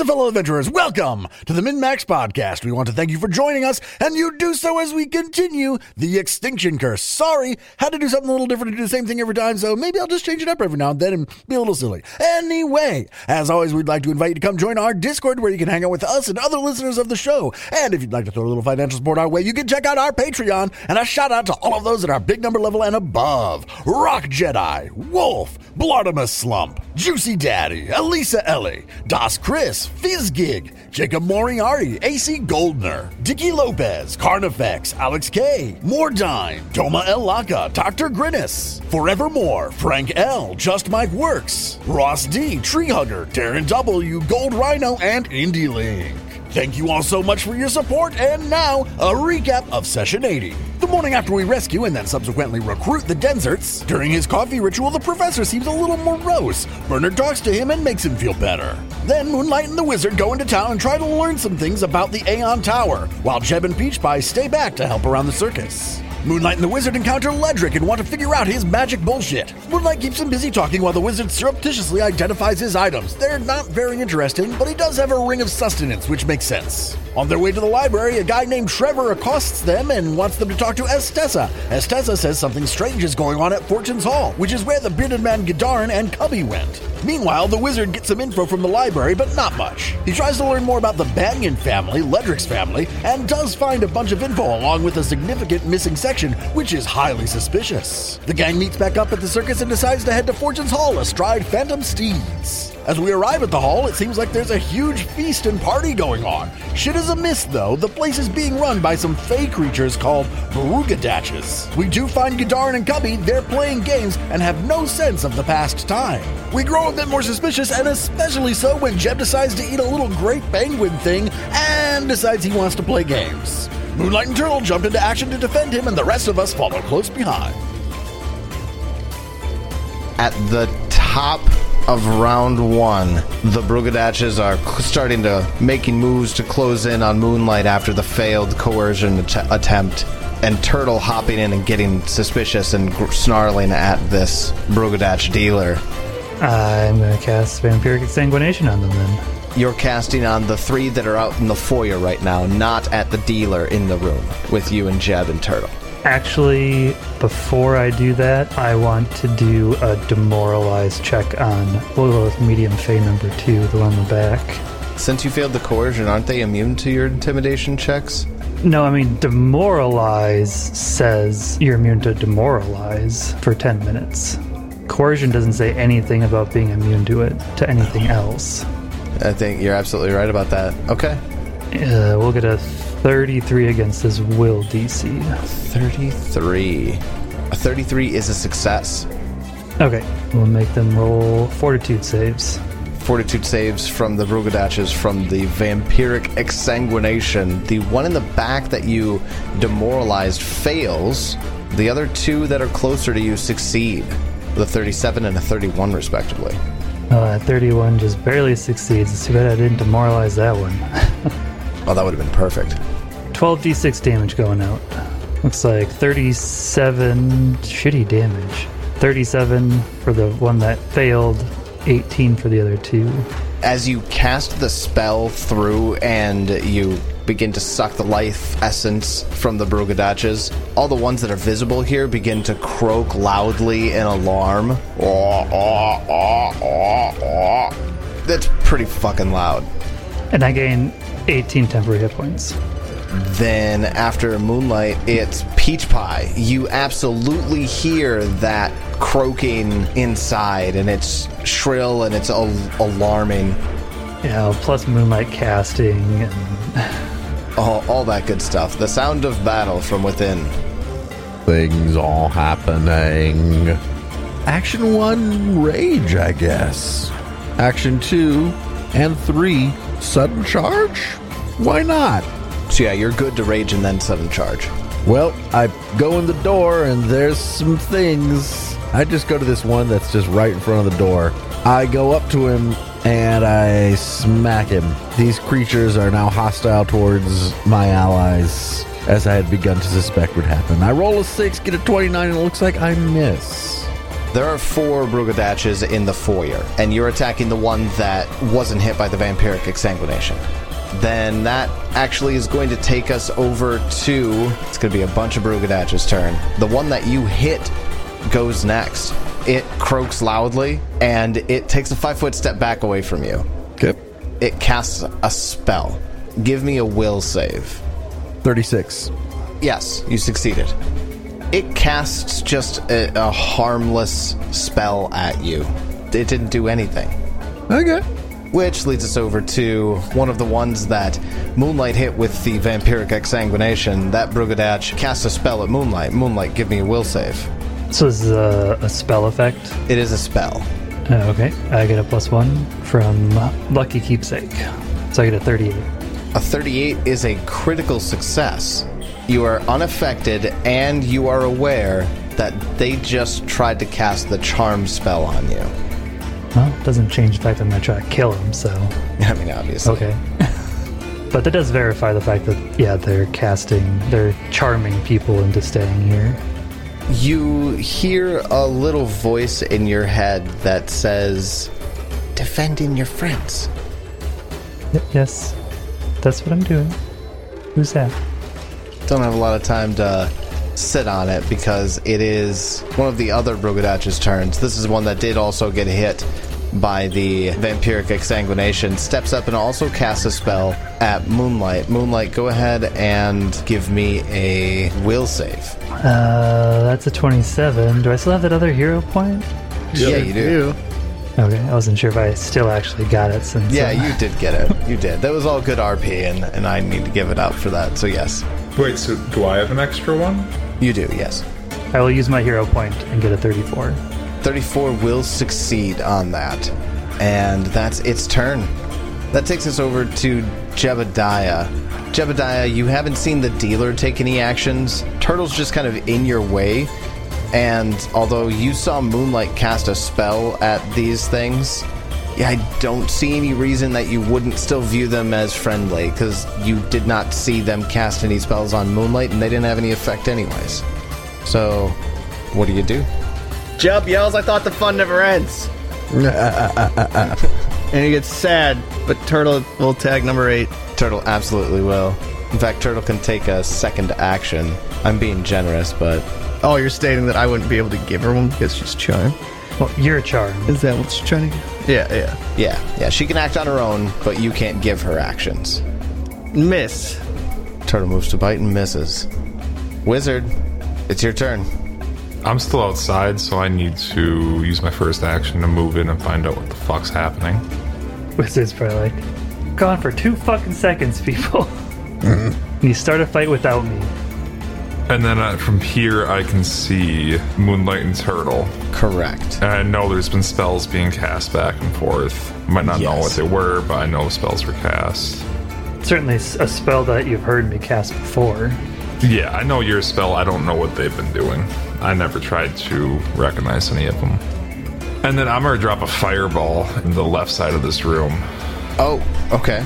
So, fellow adventurers, welcome to the MinMax Podcast. We want to thank you for joining us, and you do so as we continue the Extinction Curse. Sorry, had to do something a little different to do the same thing every time, so maybe I'll just change it up every now and then and be a little silly. Anyway, as always, we'd like to invite you to come join our Discord where you can hang out with us and other listeners of the show. And if you'd like to throw a little financial support our way, you can check out our Patreon. And a shout out to all of those at our big number level and above Rock Jedi, Wolf, Blartimus Slump, Juicy Daddy, Elisa Ellie, Das Chris, Fizzgig, Jacob Moriarty, AC Goldner, Dicky Lopez, Carnifex, Alex K, Mordine, Doma El Laka, Dr. Grinnis, Forevermore, Frank L, Just Mike Works, Ross D, Tree Hugger, Darren W, Gold Rhino, and Indie Link. Thank you all so much for your support, and now a recap of Session 80. The morning after we rescue and then subsequently recruit the Denzerts, during his coffee ritual, the professor seems a little morose. Bernard talks to him and makes him feel better. Then Moonlight and the Wizard go into town and try to learn some things about the Aeon Tower, while Jeb and Peach Pie stay back to help around the circus. Moonlight and the Wizard encounter Ledric and want to figure out his magic bullshit. Moonlight keeps him busy talking while the Wizard surreptitiously identifies his items. They're not very interesting, but he does have a ring of sustenance, which makes sense. On their way to the library, a guy named Trevor accosts them and wants them to talk to Estessa. Estessa says something strange is going on at Fortune's Hall, which is where the bearded man Gadarin and Cubby went. Meanwhile, the wizard gets some info from the library, but not much. He tries to learn more about the Banyan family, Ledric's family, and does find a bunch of info along with a significant missing section, which is highly suspicious. The gang meets back up at the circus and decides to head to Fortune's Hall astride Phantom Steeds. As we arrive at the hall, it seems like there's a huge feast and party going on. Shit is amiss, though. The place is being run by some fey creatures called Barugadachas. We do find Gadarin and Cubby, they're playing games and have no sense of the past time. We grow a bit more suspicious, and especially so when Jeb decides to eat a little great penguin thing and decides he wants to play games. Moonlight and Turtle jumped into action to defend him, and the rest of us follow close behind. At the top of round one, the Brugadachas are starting to making moves to close in on Moonlight after the failed coercion att- attempt, and Turtle hopping in and getting suspicious and gr- snarling at this Brugadach dealer. I'm gonna cast Vampiric Exsanguination on them then. You're casting on the three that are out in the foyer right now, not at the dealer in the room with you and Jeb and Turtle. Actually, before I do that, I want to do a demoralize check on we'll go with medium fey number two, the one in the back. Since you failed the coercion, aren't they immune to your intimidation checks? No, I mean demoralize says you're immune to demoralize for ten minutes. Coercion doesn't say anything about being immune to it to anything else. I think you're absolutely right about that. Okay. Uh, we'll get a 33 against his will DC. 33. A 33 is a success. Okay, we'll make them roll fortitude saves. Fortitude saves from the Brugadachas from the Vampiric Exsanguination. The one in the back that you demoralized fails. The other two that are closer to you succeed. The 37 and a 31, respectively. Uh, 31 just barely succeeds. It's too bad I didn't demoralize that one. Oh, that would have been perfect. 12d6 damage going out. Looks like 37 shitty damage. 37 for the one that failed, 18 for the other two. As you cast the spell through and you begin to suck the life essence from the Brugadachas, all the ones that are visible here begin to croak loudly in alarm. That's pretty fucking loud. And I gain 18 temporary hit points. Then after Moonlight, it's Peach Pie. You absolutely hear that croaking inside, and it's shrill and it's al- alarming. Yeah, plus moonlight casting and All, all that good stuff. The sound of battle from within. Things all happening. Action 1, Rage, I guess. Action 2 and 3, Sudden Charge? Why not? So yeah, you're good to rage and then sudden charge. Well, I go in the door and there's some things. I just go to this one that's just right in front of the door. I go up to him and I smack him. These creatures are now hostile towards my allies, as I had begun to suspect would happen. I roll a 6, get a 29, and it looks like I miss. There are four Brughadatches in the foyer, and you're attacking the one that wasn't hit by the vampiric exsanguination. Then that actually is going to take us over to. It's going to be a bunch of Brugadaches' turn. The one that you hit goes next. It croaks loudly, and it takes a five foot step back away from you. Okay. It casts a spell. Give me a will save. 36. Yes, you succeeded. It casts just a, a harmless spell at you. It didn't do anything. Okay. Which leads us over to one of the ones that Moonlight hit with the vampiric exsanguination. That Brughadatch cast a spell at Moonlight. Moonlight, give me a will save. So this is a, a spell effect. It is a spell. Uh, okay, I get a plus one from Lucky Keepsake. So I get a 38. A 38 is a critical success. You are unaffected and you are aware that they just tried to cast the charm spell on you. Well, doesn't change the fact that I'm to try to kill him, so. I mean, obviously. Okay. but that does verify the fact that, yeah, they're casting, they're charming people into staying here. You hear a little voice in your head that says, Defending your friends. Yes, that's what I'm doing. Who's that? Don't have a lot of time to sit on it because it is one of the other Brughadatch's turns. This is one that did also get hit by the vampiric exsanguination. Steps up and also casts a spell at Moonlight. Moonlight, go ahead and give me a will save. Uh, that's a 27. Do I still have that other hero point? Yeah, you do. Okay, I wasn't sure if I still actually got it since. Yeah, uh, you did get it. You did. That was all good RP, and, and I need to give it up for that. So, yes, Wait, so do I have an extra one? you do, yes. I will use my hero point and get a 34. 34 will succeed on that. And that's its turn. That takes us over to Jebediah. Jebediah, you haven't seen the dealer take any actions. Turtle's just kind of in your way. And although you saw Moonlight cast a spell at these things, I don't see any reason that you wouldn't still view them as friendly, because you did not see them cast any spells on Moonlight, and they didn't have any effect anyways. So, what do you do? Jub yells, I thought the fun never ends. and he gets sad, but Turtle will tag number eight. Turtle absolutely will. In fact, Turtle can take a second action. I'm being generous, but Oh, you're stating that I wouldn't be able to give her one because she's charmed. Well, you're charmed. Is that what you're trying to do? Yeah, yeah. yeah, yeah, she can act on her own, but you can't give her actions. Miss. Turtle moves to bite and misses. Wizard, it's your turn. I'm still outside, so I need to use my first action to move in and find out what the fuck's happening. Wizard's probably like, gone for two fucking seconds, people. you start a fight without me. And then uh, from here, I can see Moonlight and Turtle. Correct. And I know there's been spells being cast back and forth. Might not know what they were, but I know spells were cast. Certainly a spell that you've heard me cast before. Yeah, I know your spell. I don't know what they've been doing. I never tried to recognize any of them. And then I'm gonna drop a fireball in the left side of this room. Oh, okay.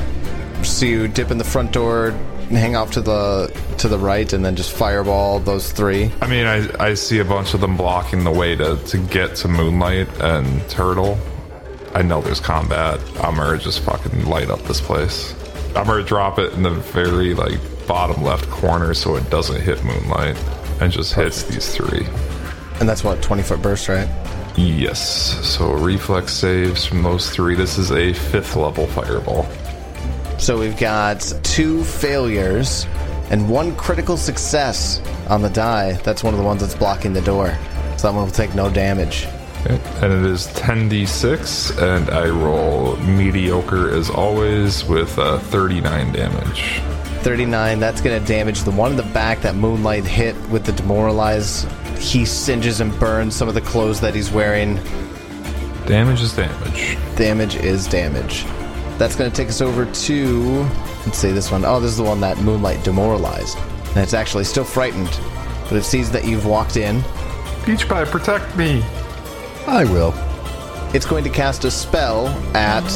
So you dip in the front door, hang off to the to the right, and then just fireball those three. I mean, I, I see a bunch of them blocking the way to, to get to Moonlight and Turtle. I know there's combat. I'm gonna just fucking light up this place. I'm gonna drop it in the very like bottom left corner so it doesn't hit Moonlight and just hits these three. And that's what, 20 foot burst, right? Yes. So reflex saves from those three. This is a fifth level fireball. So we've got two failures and one critical success on the die. That's one of the ones that's blocking the door. So that one will take no damage. And it is 10d6, and I roll mediocre as always with uh, 39 damage. 39, that's going to damage the one in the back that Moonlight hit with the demoralize. He singes and burns some of the clothes that he's wearing. Damage is damage. Damage is damage. That's going to take us over to. Let's see this one. Oh, this is the one that Moonlight demoralized. And it's actually still frightened. But it sees that you've walked in. Peach Pie, protect me! I will. It's going to cast a spell at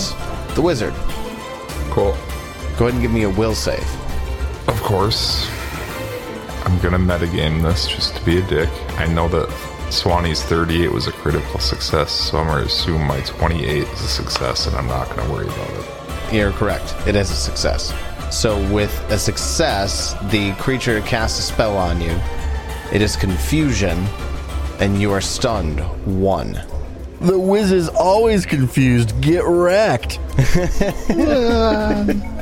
the wizard. Cool. Go ahead and give me a will save. Of course. I'm gonna metagame this just to be a dick. I know that Swanee's 38 was a critical success, so I'm going to assume my 28 is a success and I'm not going to worry about it. You're correct. It is a success. So, with a success, the creature casts a spell on you. It is confusion, and you are stunned. One. The whiz is always confused. Get wrecked.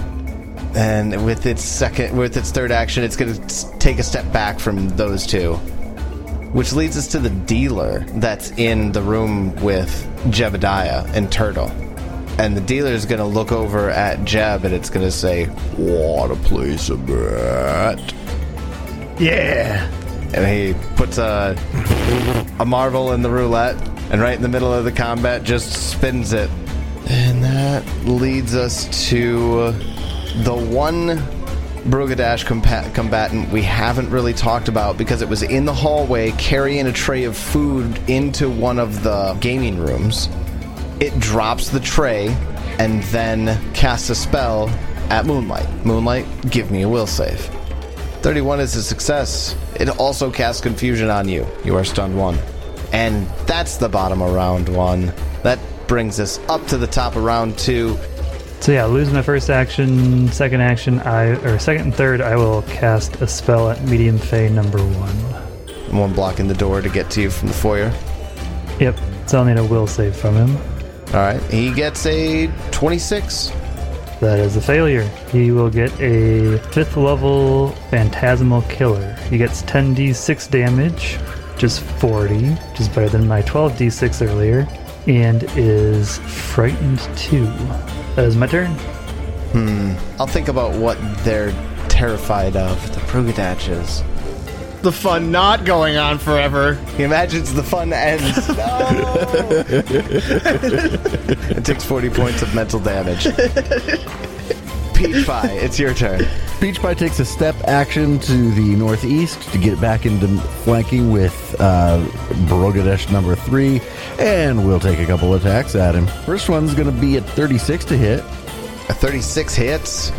And with its second, with its third action, it's going to take a step back from those two, which leads us to the dealer that's in the room with Jebediah and Turtle. And the dealer is going to look over at Jeb, and it's going to say, "Want to place a bet?" Yeah. And he puts a a marble in the roulette, and right in the middle of the combat, just spins it. And that leads us to the one Brugadash compa- combatant we haven't really talked about because it was in the hallway carrying a tray of food into one of the gaming rooms. It drops the tray and then casts a spell at Moonlight. Moonlight, give me a will save. 31 is a success. It also casts confusion on you. You are stunned one. And that's the bottom of round one. That brings us up to the top of round two. So yeah, lose my first action, second action, I or second and third, I will cast a spell at medium fey number one. One blocking the door to get to you from the foyer. Yep, so I'll need a will save from him. All right. He gets a 26. That is a failure. He will get a fifth level phantasmal killer. He gets 10d6 damage, just 40, which is better than my 12d6 earlier, and is frightened 2. That is my turn. Hmm. I'll think about what they're terrified of. The Prugadachs. The fun not going on forever. He imagines the fun ends. No! it takes 40 points of mental damage. Peach Pie, it's your turn. Peach Pie takes a step action to the northeast to get back into flanking with uh, Brogadesh number three, and we'll take a couple attacks at him. First one's going to be at 36 to hit. A 36 hits.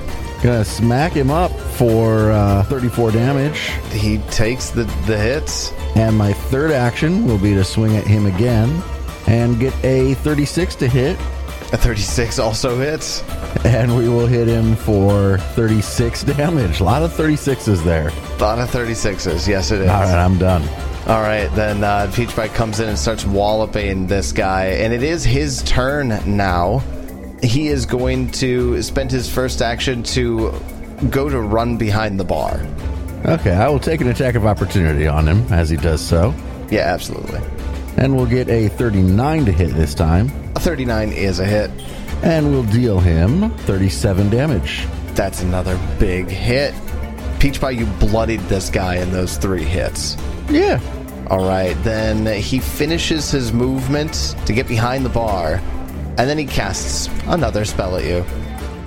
Gonna smack him up for uh, 34 damage. He takes the, the hits. And my third action will be to swing at him again and get a 36 to hit. A 36 also hits. And we will hit him for 36 damage. A lot of 36s there. A lot of 36s. Yes, it is. All right, I'm done. All right, then uh, Peach Pie comes in and starts walloping this guy, and it is his turn now. He is going to spend his first action to go to run behind the bar. Okay, I will take an attack of opportunity on him as he does so. Yeah, absolutely. And we'll get a 39 to hit this time. A 39 is a hit. And we'll deal him 37 damage. That's another big hit. Peach Pie, you bloodied this guy in those three hits. Yeah. All right, then he finishes his movement to get behind the bar, and then he casts another spell at you.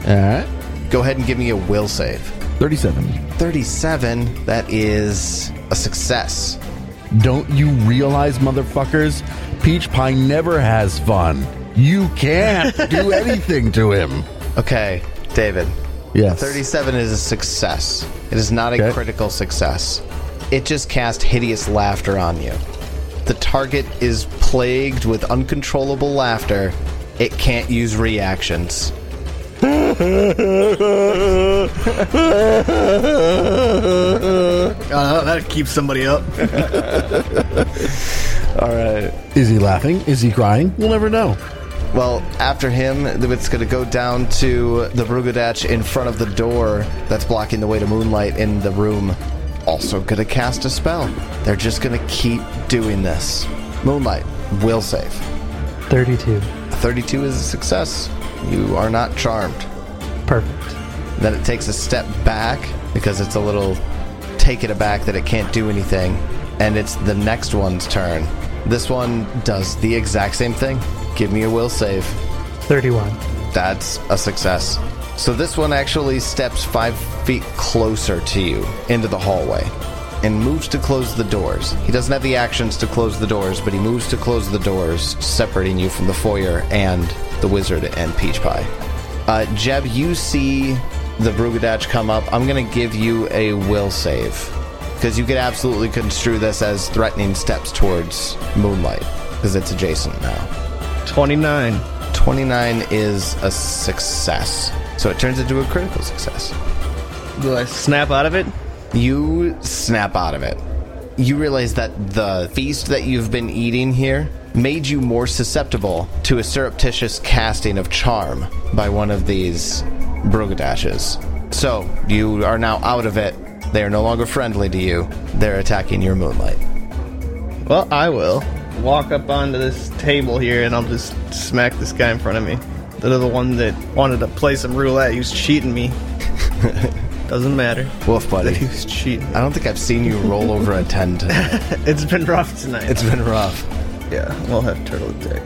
All right. Go ahead and give me a will save. 37. 37, that is a success. Don't you realize, motherfuckers? Peach Pie never has fun. You can't do anything to him. Okay, David. Yes. 37 is a success. It is not a Okay. critical success. It just cast hideous laughter on you. The target is plagued with uncontrollable laughter. It can't use reactions. Uh, that keeps somebody up. All right. Is he laughing? Is he crying? We'll never know. Well, after him, it's going to go down to the Brughadatch in front of the door that's blocking the way to Moonlight in the room. Also going to cast a spell. They're just going to keep doing this. Moonlight will save. 32. 32 is a success. You are not charmed. Perfect. Then it takes a step back because it's a little taken aback that it can't do anything. And it's the next one's turn. This one does the exact same thing. Give me a will save. 31. That's a success. So this one actually steps five feet closer to you into the hallway and moves to close the doors. He doesn't have the actions to close the doors, but he moves to close the doors, separating you from the foyer and the wizard and Peach Pie. Uh, Jeb, you see the Brughadatch come up. I'm going to give you a will save because you could absolutely construe this as threatening steps towards Moonlight because it's adjacent now. 29. 29 is a success. So it turns into a critical success. Do I snap out of it? You snap out of it. You realize that the feast that you've been eating here made you more susceptible to a surreptitious casting of charm by one of these Brogadashes. So you are now out of it. They are no longer friendly to you. They're attacking your moonlight. Well, I will. Walk up onto this table here and I'll just smack this guy in front of me. The other one that wanted to play some roulette, he was cheating me. Doesn't matter. Wolf That buddy. he was cheating. I don't think I've seen you roll over a 10 tonight. It's been rough tonight. It's been rough. yeah, we'll have turtle attack.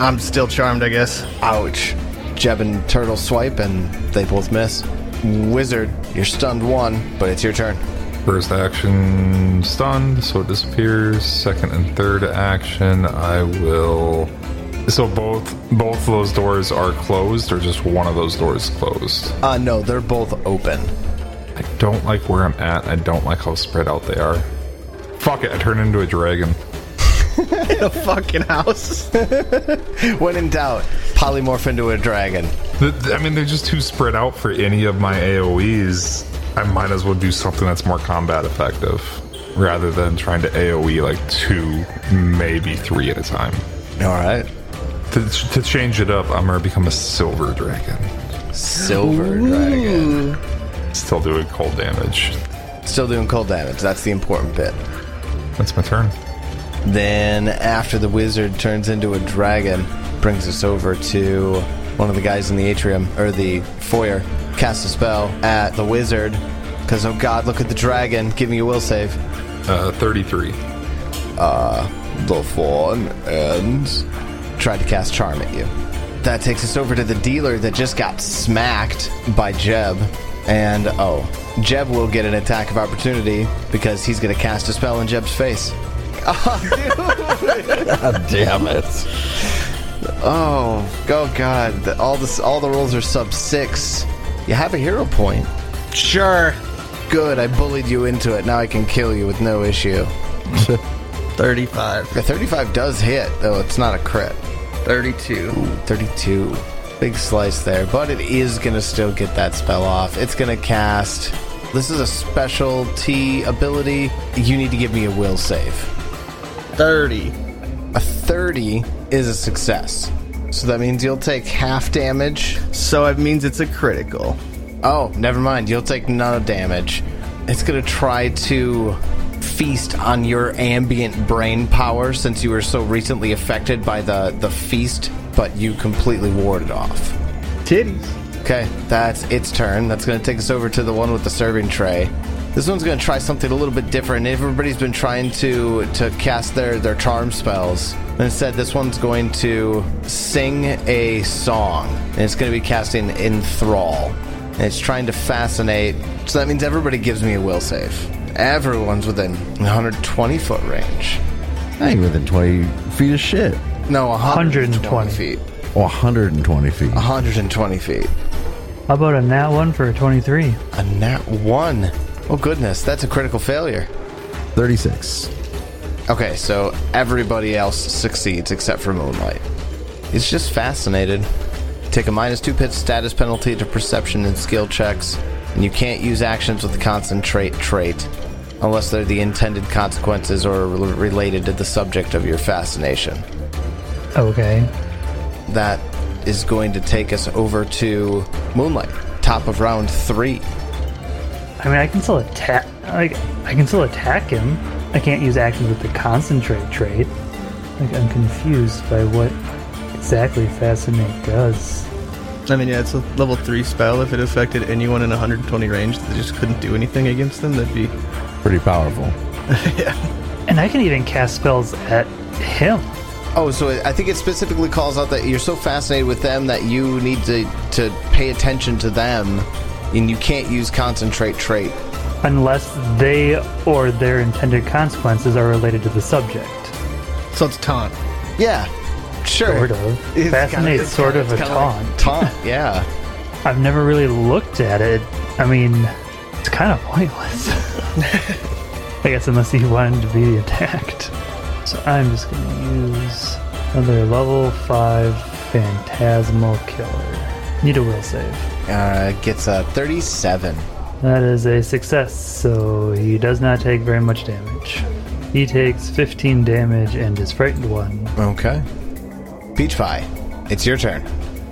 I'm still charmed, I guess. Ouch. Jeb and Turtle swipe, and they both miss. Wizard, you're stunned one, but it's your turn. First action stunned, so it disappears. Second and third action, I will. So both both of those doors are closed, or just one of those doors closed. Uh, no, they're both open. I don't like where I'm at. I don't like how spread out they are. Fuck it, I turn into a dragon. In a fucking house. When in doubt, polymorph into a dragon. I mean, they're just too spread out for any of my AoEs. I might as well do something that's more combat effective rather than trying to AoE like two, maybe three at a time. All right. To, to change it up, I'm gonna become a silver dragon. Silver dragon. Still doing cold damage. Still doing cold damage. That's the important bit. That's my turn. Then, after the wizard turns into a dragon, brings us over to one of the guys in the atrium, or the foyer, casts a spell at the wizard. Because, oh god, look at the dragon. Give me a will save. Uh, 33. Uh, The fun ends. Tried to cast charm at you. That takes us over to the dealer that just got smacked by Jeb. And oh, Jeb will get an attack of opportunity because he's going to cast a spell in Jeb's face. Oh, dude. God damn it. Oh, oh god, all this, all the rolls are sub six. You have a hero point. Sure. Good, I bullied you into it. Now I can kill you with no issue. 35. The 35 does hit, though it's not a crit. 32. 32. Big slice there, but it is going to still get that spell off. It's going to cast. This is a specialty ability. You need to give me a will save. 30. A 30 is a success. So that means you'll take half damage. So it means it's a critical. Oh, never mind. You'll take none of damage. It's going to try to feast on your ambient brain power since you were so recently affected by the, the feast, but you completely warded off. Titties. Okay, that's its turn. That's going to take us over to the one with the serving tray. This one's going to try something a little bit different. Everybody's been trying to to cast their their charm spells. Instead, this one's going to sing a song, and it's going to be casting enthrall. And it's trying to fascinate. So that means everybody gives me a will save. Everyone's within 120 foot range. I ain't within 20 feet of shit. No, 120 120. feet. Oh, 120 feet. 120 feet. How about a nat one for a 23? A nat one. Oh goodness, that's a critical failure. 36. Okay, so everybody else succeeds except for Moonlight. He's just fascinated. Take a minus two pit status penalty to perception and skill checks, and you can't use actions with the concentrate trait unless they're the intended consequences or related to the subject of your fascination. Okay. That is going to take us over to Moonlight, top of round three. I mean, I can still attack. Like, I can still attack him. I can't use actions with the concentrate trait. Like, I'm confused by what exactly fascinate does. I mean, yeah, it's a level 3 spell. If it affected anyone in 120 range that just couldn't do anything against them, that'd be. Pretty powerful. yeah. And I can even cast spells at him. Oh, so I think it specifically calls out that you're so fascinated with them that you need to, to pay attention to them, and you can't use concentrate trait. Unless they or their intended consequences are related to the subject. So it's taunt. Yeah, sure. Sort of. It's Fascinate's kinda- sort kinda- a it's kinda like taunt. taunt, yeah. I've never really looked at it. I mean, it's kind of pointless. I guess unless he wanted to be attacked. So I'm just going to use another level 5 Phantasmal Killer. Need a will save. Uh, gets a 37. That is a success, so he does not take very much damage. He takes 15 damage and is frightened 1. Okay. Peach Pie, it's your turn.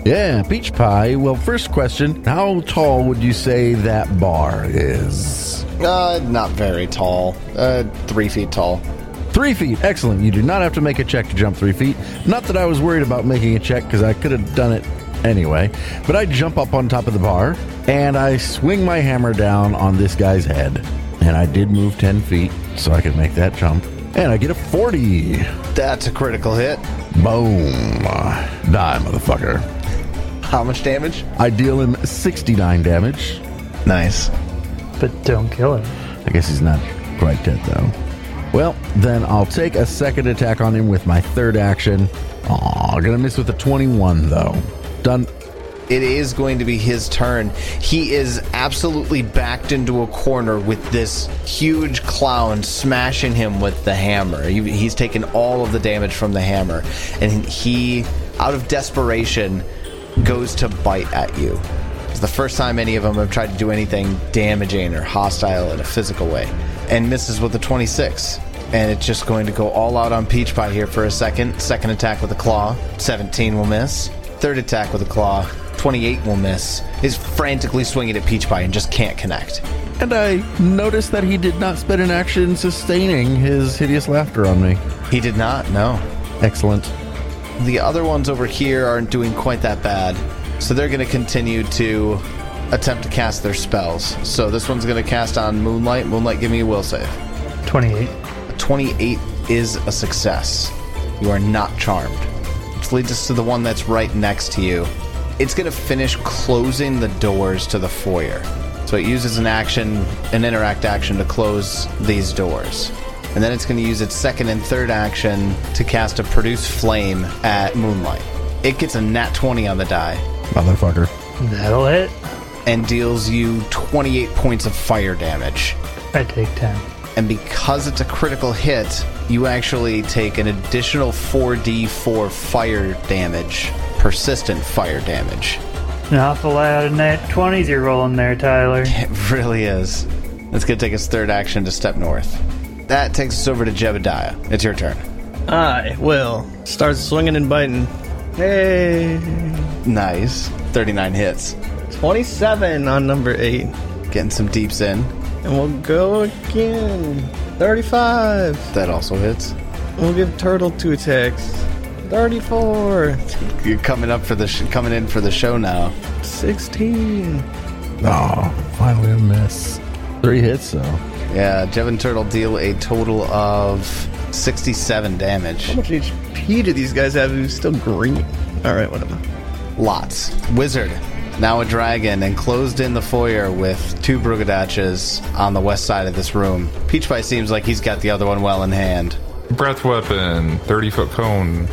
Yeah, peach pie. Well, first question How tall would you say that bar is? Uh, not very tall. Uh, three feet tall. Three feet. Excellent. You do not have to make a check to jump three feet. Not that I was worried about making a check because I could have done it anyway. But I jump up on top of the bar and I swing my hammer down on this guy's head. And I did move 10 feet so I could make that jump. And I get a 40. That's a critical hit. Boom. Die, motherfucker. How much damage? I deal him 69 damage. Nice. But don't kill him. I guess he's not quite dead though. Well, then I'll take a second attack on him with my third action. Aw, gonna miss with a 21 though. Done. It is going to be his turn. He is absolutely backed into a corner with this huge clown smashing him with the hammer. He, he's taken all of the damage from the hammer. And he, out of desperation, goes to bite at you. It's the first time any of them have tried to do anything damaging or hostile in a physical way. And misses with a 26. And it's just going to go all out on Peach Pie here for a second. Second attack with a claw. 17 will miss. Third attack with a claw. 28 will miss. Is frantically swinging at Peach Pie and just can't connect. And I noticed that he did not spend an action sustaining his hideous laughter on me. He did not, no. Excellent. The other ones over here aren't doing quite that bad. So they're going to continue to attempt to cast their spells. So this one's going to cast on Moonlight. Moonlight, give me a will save. 28. A 28 is a success. You are not charmed. Which leads us to the one that's right next to you. It's going to finish closing the doors to the foyer. So it uses an action, an interact action to close these doors. And then it's going to use its second and third action to cast a produce flame at Moonlight. It gets a nat 20 on the die Motherfucker. That'll hit. And deals you 28 points of fire damage. I take 10. And because it's a critical hit, you actually take an additional 4d4 fire damage, persistent fire damage. An awful lot of net 20s you're rolling there, Tyler. It really is. It's going to take its third action to step north. That takes us over to Jebediah. It's your turn. I will start swinging and biting. Hey, Nice. 39 hits. 27 on number 8. Getting some deeps in. And we'll go again. 35. That also hits. We'll give Turtle two attacks. 34. You're coming up for the sh- coming in for the show now. 16. Oh, finally a miss. Three hits though. Yeah, Jevin Turtle deal a total of 67 damage. How much HP do these guys have who's still green? Alright, whatever. Lots. Wizard, now a dragon, enclosed in the foyer with two Brughadatches on the west side of this room. Peach Pie seems like he's got the other one well in hand. Breath weapon, 30 foot cone.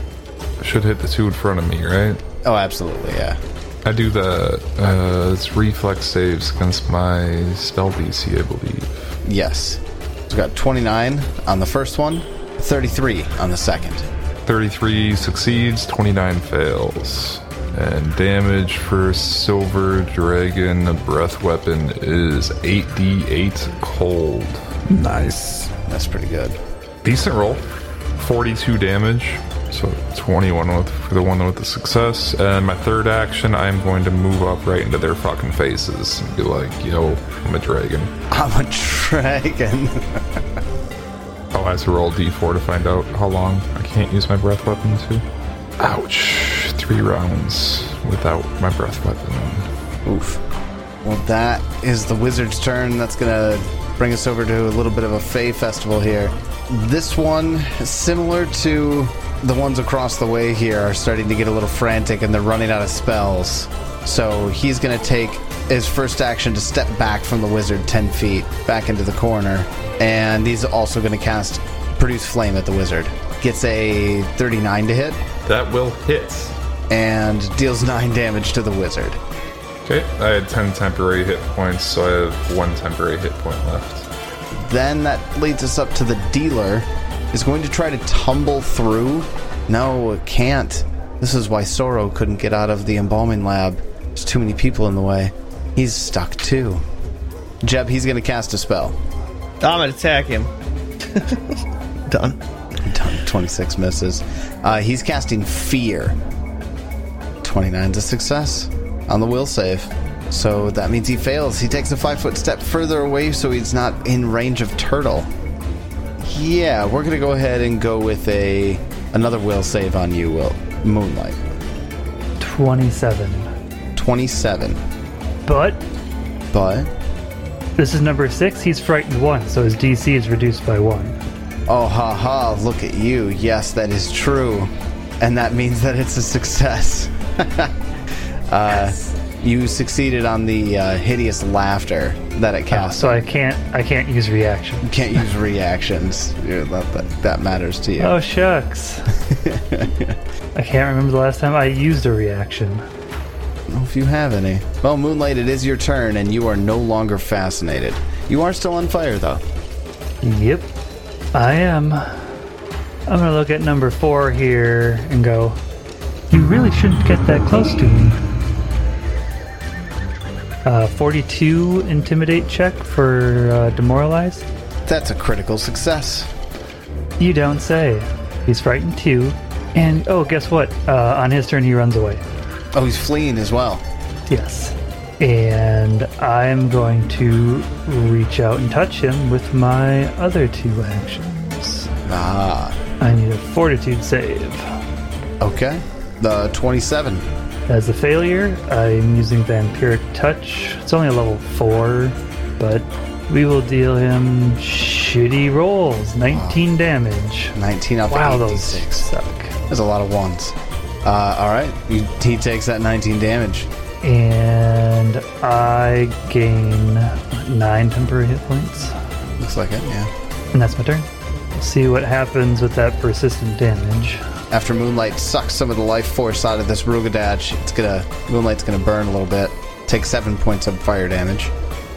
Should hit the two in front of me, right? Oh, absolutely, yeah. I do the uh, it's reflex saves against my spell DC, I believe. Yes. So we got 29 on the first one, 33 on the second. 33 succeeds, 29 fails. And damage for Silver Dragon breath weapon is 8d8 cold. Nice. That's pretty good. Decent roll. 42 damage. So 21 with, for the one with the success. And my third action, I'm going to move up right into their fucking faces and be like, yo, I'm a dragon. I'm a dragon. Oh, I have to roll d4 to find out how long I can't use my breath weapon to. Ouch. Three rounds without my breath weapon. Oof. Well, that is the wizard's turn. That's gonna bring us over to a little bit of a Fey festival here. This one, similar to the ones across the way here, are starting to get a little frantic and they're running out of spells. So he's gonna take his first action to step back from the wizard 10 feet back into the corner. And he's also gonna cast Produce Flame at the wizard. Gets a 39 to hit That will hit. And deals 9 damage to the wizard. Okay, I had 10 temporary hit points, so I have one temporary hit point left. then that leads us up to the dealer. Is going to try to tumble through. No, it can't. This is why Soro couldn't get out of the embalming lab. There's too many people in the way. He's stuck too. Jeb, he's going to cast a spell. I'm gonna attack him. Done. Done. 26 misses. Uh, he's casting Fear. 29's a success on the will save. So that means he fails. He takes a five foot step further away so he's not in range of Turtle. Yeah, we're gonna go ahead and go with a another will save on you, Will Moonlight. 27. 27. But But this is number six. He's frightened one, so his DC is reduced by one. oh ha ha, look at you. Yes, that is true. And that means that it's a success. uh, you succeeded on the uh, hideous laughter that it Uh, cast. so I can't I can't use reaction. You can't use reactions. Yeah, that, that, that matters to you. Oh shucks. I can't remember the last time I used a reaction. don't know if you have any. Well, Moonlight, it is your turn, and you are no longer fascinated. You are still on fire, though. Yep, I am. I'm gonna look at number four here and go. You really shouldn't get that close to me. Uh, 42 intimidate check for uh, demoralized. That's a critical success. You don't say. He's frightened too. And oh, guess what? Uh, on his turn, he runs away. Oh, he's fleeing as well. Yes. And I'm going to reach out and touch him with my other two actions. Ah, I need a fortitude save. okay. The 27. As a failure, I'm using Vampiric Touch. It's only a level 4, but we will deal him shitty rolls. 19 damage. 19 off Wow, of those 86. suck. There's a lot of ones. Uh, all right. You, he takes that 19 damage. And I gain 9 temporary hit points. Looks like it, yeah. And that's my turn. See what happens with that persistent damage. After Moonlight sucks some of the life force out of this Rugadach, it's gonna Moonlight's gonna burn a little bit. Take seven points of fire damage.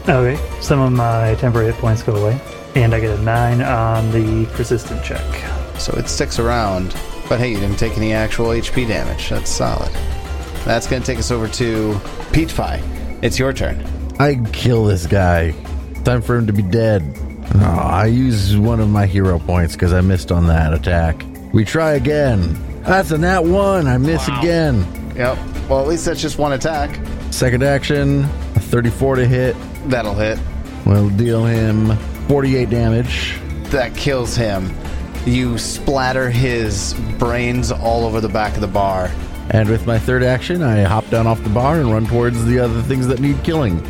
Okay, some of my temporary hit points go away. And I get a 9 on the persistent check. So it sticks around. But hey, you didn't take any actual HP damage. That's solid. That's gonna take us over to Peach Pie. It's your turn. I kill this guy. Time for him to be dead. Oh, I use one of my hero points because I missed on that attack. We try again. That's a nat one. I miss again. Yep. Well, at least that's just one attack. Second action, a 34 to hit. That'll hit. We'll deal him 48 damage. That kills him. You splatter his brains all over the back of the bar. And with my third action, I hop down off the bar and run towards the other things that need killing.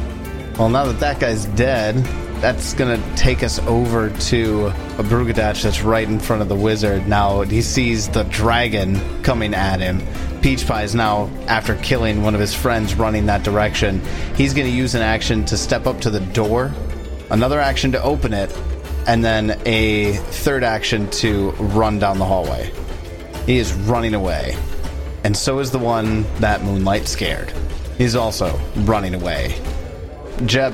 Well, now that that guy's dead, that's gonna take us over to a Brughadatch that's right in front of the wizard. Now he sees the dragon coming at him. Peach Pie is now, after killing one of his friends, running that direction. He's gonna use an action to step up to the door, another action to open it, and then a third action to run down the hallway. He is running away. And so is the one that Moonlight scared. He's also running away. Jeb,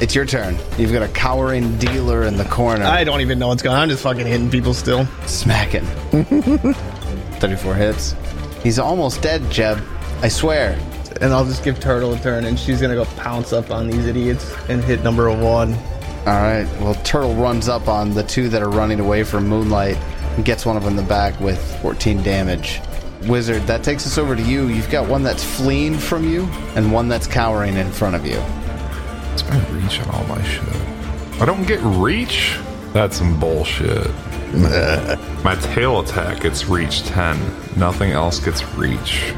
it's your turn. You've got a cowering dealer in the corner. I don't even know what's going on. I'm just fucking hitting people still. smacking. 34 hits. He's almost dead, Jeb. I swear. And I'll just give Turtle a turn, and she's gonna go pounce up on these idiots and hit number one. All right. Well, Turtle runs up on the two that are running away from Moonlight and gets one of them in the back with 14 damage. Wizard, that takes us over to you. You've got one that's fleeing from you and one that's cowering in front of you. My reach on all my shit. I don't get reach? That's some bullshit. my tail attack gets reach 10. Nothing else gets reach.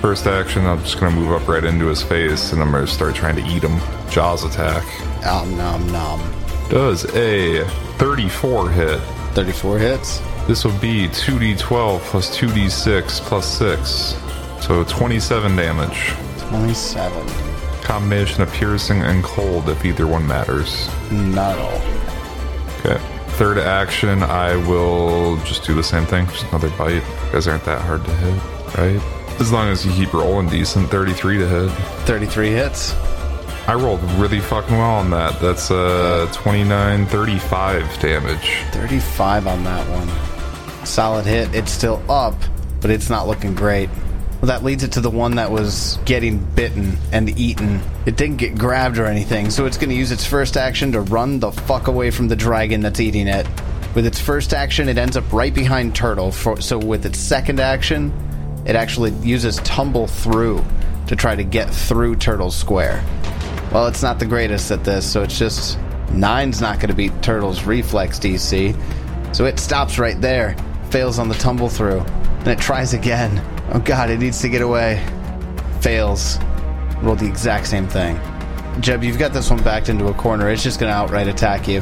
First action, I'm just gonna move up right into his face and I'm gonna start trying to eat him. Jaws attack. Om nom nom. Does a 34 hit. 34 hits. This would be 2d12 plus 2d6 plus 6. So 27 damage. 27. Combination of piercing and cold if either one matters. Not all. Okay. Third action, I will just do the same thing. Just another bite. You guys aren't that hard to hit, right? As long as you keep rolling decent, 33 to hit. 33 hits. I rolled really fucking well on that. That's uh 29, 35 damage. 35 on that one. Solid hit. It's still up, but it's not looking great. Well, that leads it to the one that was getting bitten and eaten. It didn't get grabbed or anything, so it's going to use its first action to run the fuck away from the dragon that's eating it. With its first action, it ends up right behind Turtle. For, so with its second action, it actually uses Tumble Through to try to get through Turtle's square. Well, it's not the greatest at this, so it's just nine's not going to beat Turtle's reflex DC. So it stops right there, fails on the tumble through, and it tries again. Oh god, it needs to get away. Fails. Roll the exact same thing. Jeb, you've got this one backed into a corner. It's just going to outright attack you.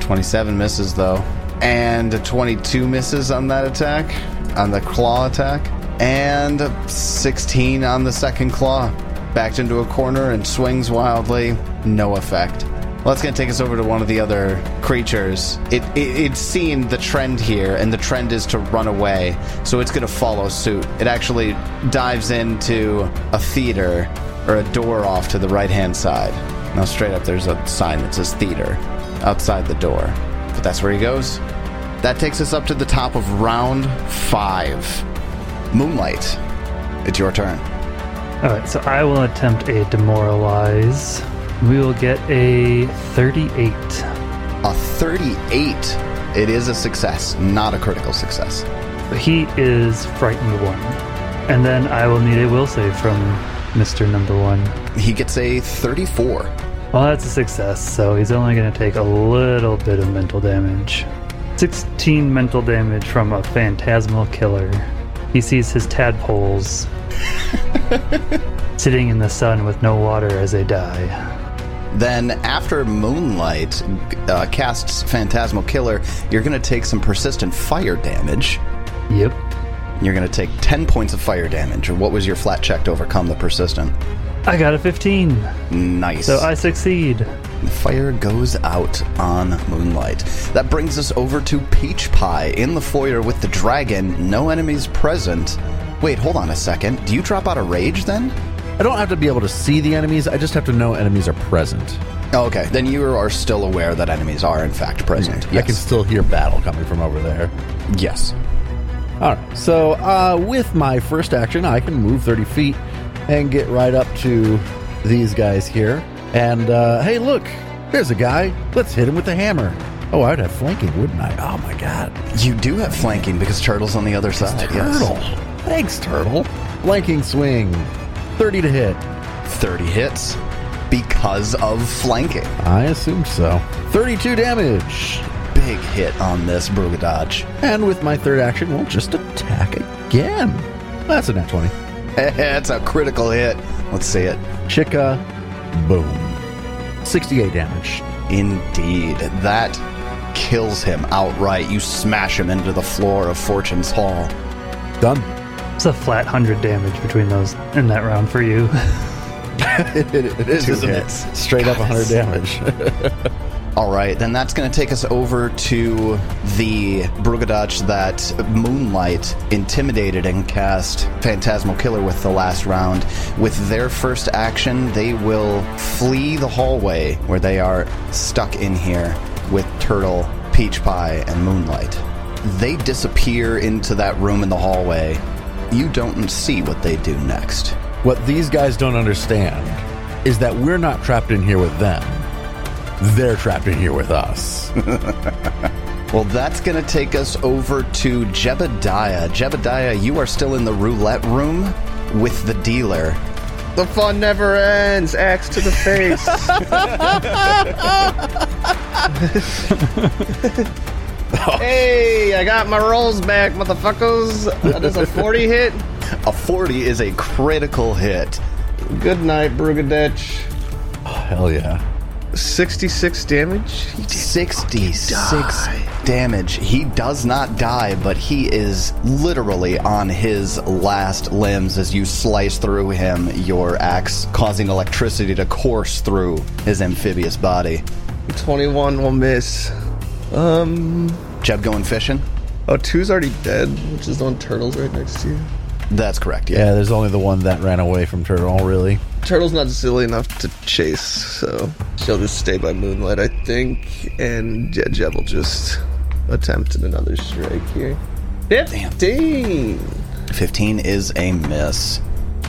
27 misses though. And a 22 misses on that attack, on the claw attack. And 16 on the second claw. Backed into a corner and swings wildly. No effect. Well, that's going to take us over to one of the other creatures. It, it It's seen the trend here, and the trend is to run away, so it's going to follow suit. It actually dives into a theater or a door off to the right hand side. Now, straight up, there's a sign that says theater outside the door. But that's where he goes. That takes us up to the top of round five. Moonlight, it's your turn. All right, so I will attempt a demoralize. We will get a 38. A 38. It is a success, not a critical success. He is frightened one. And then I will need a will save from Mr. Number One. He gets a 34. Well, that's a success, so he's only going to take a little bit of mental damage. 16 mental damage from a phantasmal killer. He sees his tadpoles sitting in the sun with no water as they die. Then, after Moonlight uh, casts Phantasmal Killer, you're going to take some persistent fire damage. Yep. You're going to take 10 points of fire damage. What was your flat check to overcome the persistent? I got a 15, Nice. so I succeed. The fire goes out on Moonlight. That brings us over to Peach Pie in the foyer with the dragon. No enemies present. Wait, hold on a second. Do you drop out of rage then? I don't have to be able to see the enemies. I just have to know enemies are present. Oh, okay. Then you are still aware that enemies are in fact present. I can still hear battle coming from over there. Yes. All right. So uh, with my first action, I can move 30 feet and get right up to these guys here. And uh, hey, look, there's a guy. Let's hit him with the hammer. Oh, I'd have flanking, wouldn't I? Oh my god. You do have flanking because Turtle's on the other side. Yes. Turtle. Thanks, Turtle. Flanking swing. 30 to hit. 30 hits because of flanking. I assume so. 32 damage. Big hit on this Brughadatch. And with my third action, we'll just attack again. That's a nat 20. That's a critical hit. Let's see it. Chicka, boom. 68 damage. Indeed. That kills him outright. You smash him into the floor of Fortune's Hall. Done. It's a flat 100 damage between those in that round for you. it, it is, Two isn't hits. it? Straight up 100 damage. All right, then that's going to take us over to the Brughadatch that Moonlight intimidated and cast Phantasmal Killer with the last round. With their first action, they will flee the hallway where they are stuck in here with Turtle, Peach Pie, and Moonlight. They disappear into that room in the hallway. You don't see what they do next. what these guys don't understand is that we're not trapped in here with them. They're trapped in here with us. Well, that's going to take us over to Jebediah. Jebediah, you are still in the roulette room with the dealer. The fun never ends. Axe to the face. hey, I got my rolls back, motherfuckers. That is a 40 hit. A 40 is a critical hit. Good night, Brughadatch. Oh, hell yeah. 66 damage. 66 damage. He does not die, but he is literally on his last limbs as you slice through him, your axe causing electricity to course through his amphibious body. 21 will miss. Um. Jeb going fishing? Oh, two's already dead, which is on turtles right next to you. That's correct. Yeah. Yeah, there's only the one that ran away from Turtle, really. Turtle's not silly enough to chase, so she'll just stay by Moonlight, I think. And yeah, Jeb will just attempt another strike here. 15! 15 is a miss.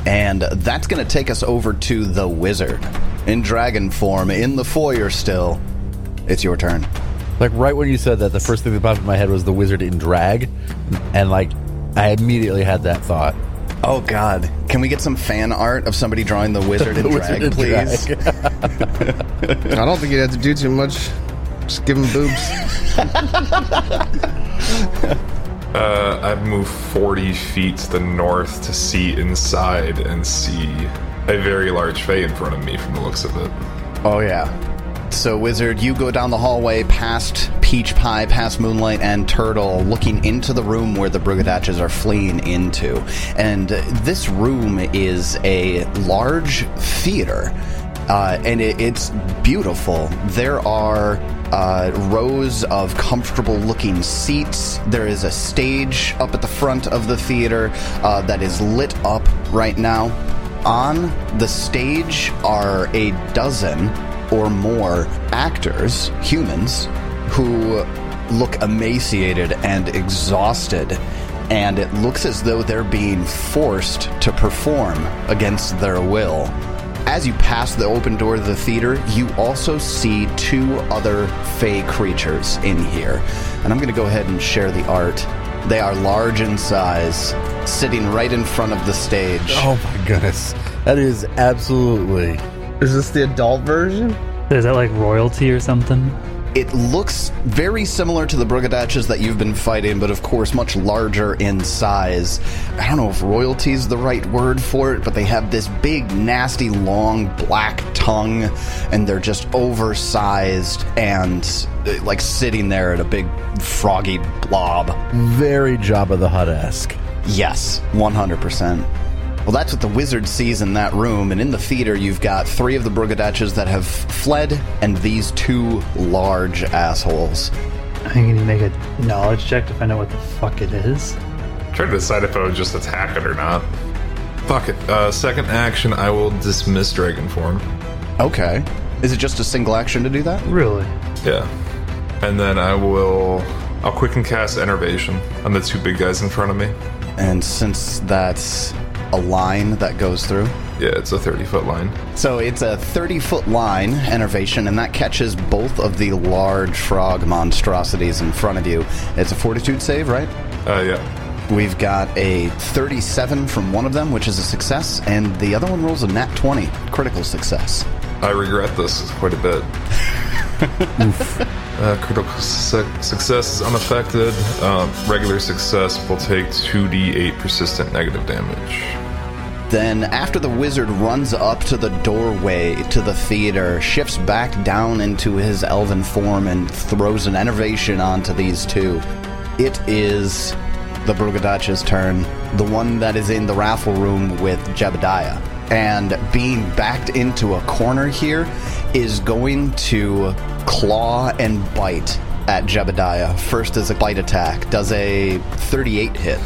And that's going to take us over to the wizard in dragon form in the foyer still. It's your turn. Like right when you said that, the first thing that popped in my head was the wizard in drag, and like I immediately had that thought. Oh God! Can we get some fan art of somebody drawing the wizard in The drag, wizard in please? drag. I don't think you'd have to do too much. Just give him boobs. Uh, I've moved 40 feet to the north to see inside and see a very large Fey in front of me from the looks of it. Oh yeah. So wizard, you go down the hallway past Peach Pie, past Moonlight and Turtle, looking into the room where the Brughadatches are fleeing into. And this room is a large theater. Uh, and it, it's beautiful. There are uh, rows of comfortable looking seats. There is a stage up at the front of the theater uh, that is lit up right now. On the stage are a dozen or more actors, humans, who look emaciated and exhausted. And it looks as though they're being forced to perform against their will. As you pass the open door of the theater, you also see two other fey creatures in here. And I'm going to go ahead and share the art. They are large in size, sitting right in front of the stage. Oh my goodness, that is absolutely. Is this the adult version? Is that like royalty or something? It looks very similar to the Brughadatches that you've been fighting, but of course much larger in size. I don't know if royalty is the right word for it, but they have this big, nasty, long black tongue, and they're just oversized and uh, like sitting there at a big froggy blob. Very Jabba the Hutt esque. Yes, 100%. Well, that's what the wizard sees in that room, and in the theater, you've got three of the Brughadatches that have fled, and these two large assholes. I think you need to make a knowledge check to find out what the fuck it is. Trying to decide if I would just attack it or not. Fuck it. Uh, second action, I will dismiss Dragon Form. Okay. Is it just a single action to do that? Really? Yeah. And then I will. I'll quicken cast Enervation on the two big guys in front of me. And since that's a line that goes through, Yeah, it's a 30 foot line. so it's a 30 foot line, enervation, and that catches both of the large frog monstrosities in front of you. It's a fortitude save, right? Uh, yeah. We've got a 37 from one of them, which is a success, and the other one rolls a nat 20, critical success. I regret this quite a bit. uh, critical su- success is unaffected. Uh, regular success will take 2d8 persistent negative damage. Then, after the wizard runs up to the doorway to the theater, shifts back down into his elven form and throws an enervation onto these two, it is the Brughadatch's turn, the one that is in the raffle room with Jebediah. And being backed into a corner here is going to claw and bite at Jebediah. First as a bite attack, does a 38 hit.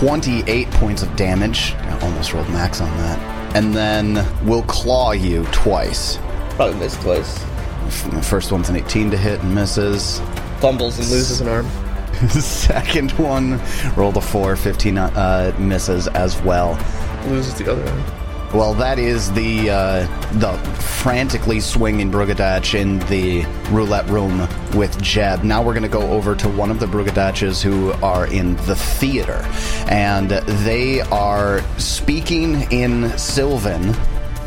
28 points of damage. I almost rolled max on that. And then we'll claw you twice. Probably missed twice. The first one's an 18 to hit and misses. Fumbles and loses an arm. Second one rolled a 4, 15 uh, misses as well. Loses the other arm. Well, that is the uh, the frantically swinging Brughadatch in the roulette room with Jeb. Now we're going to go over to one of the Brughadatches who are in the theater, and they are speaking in Sylvan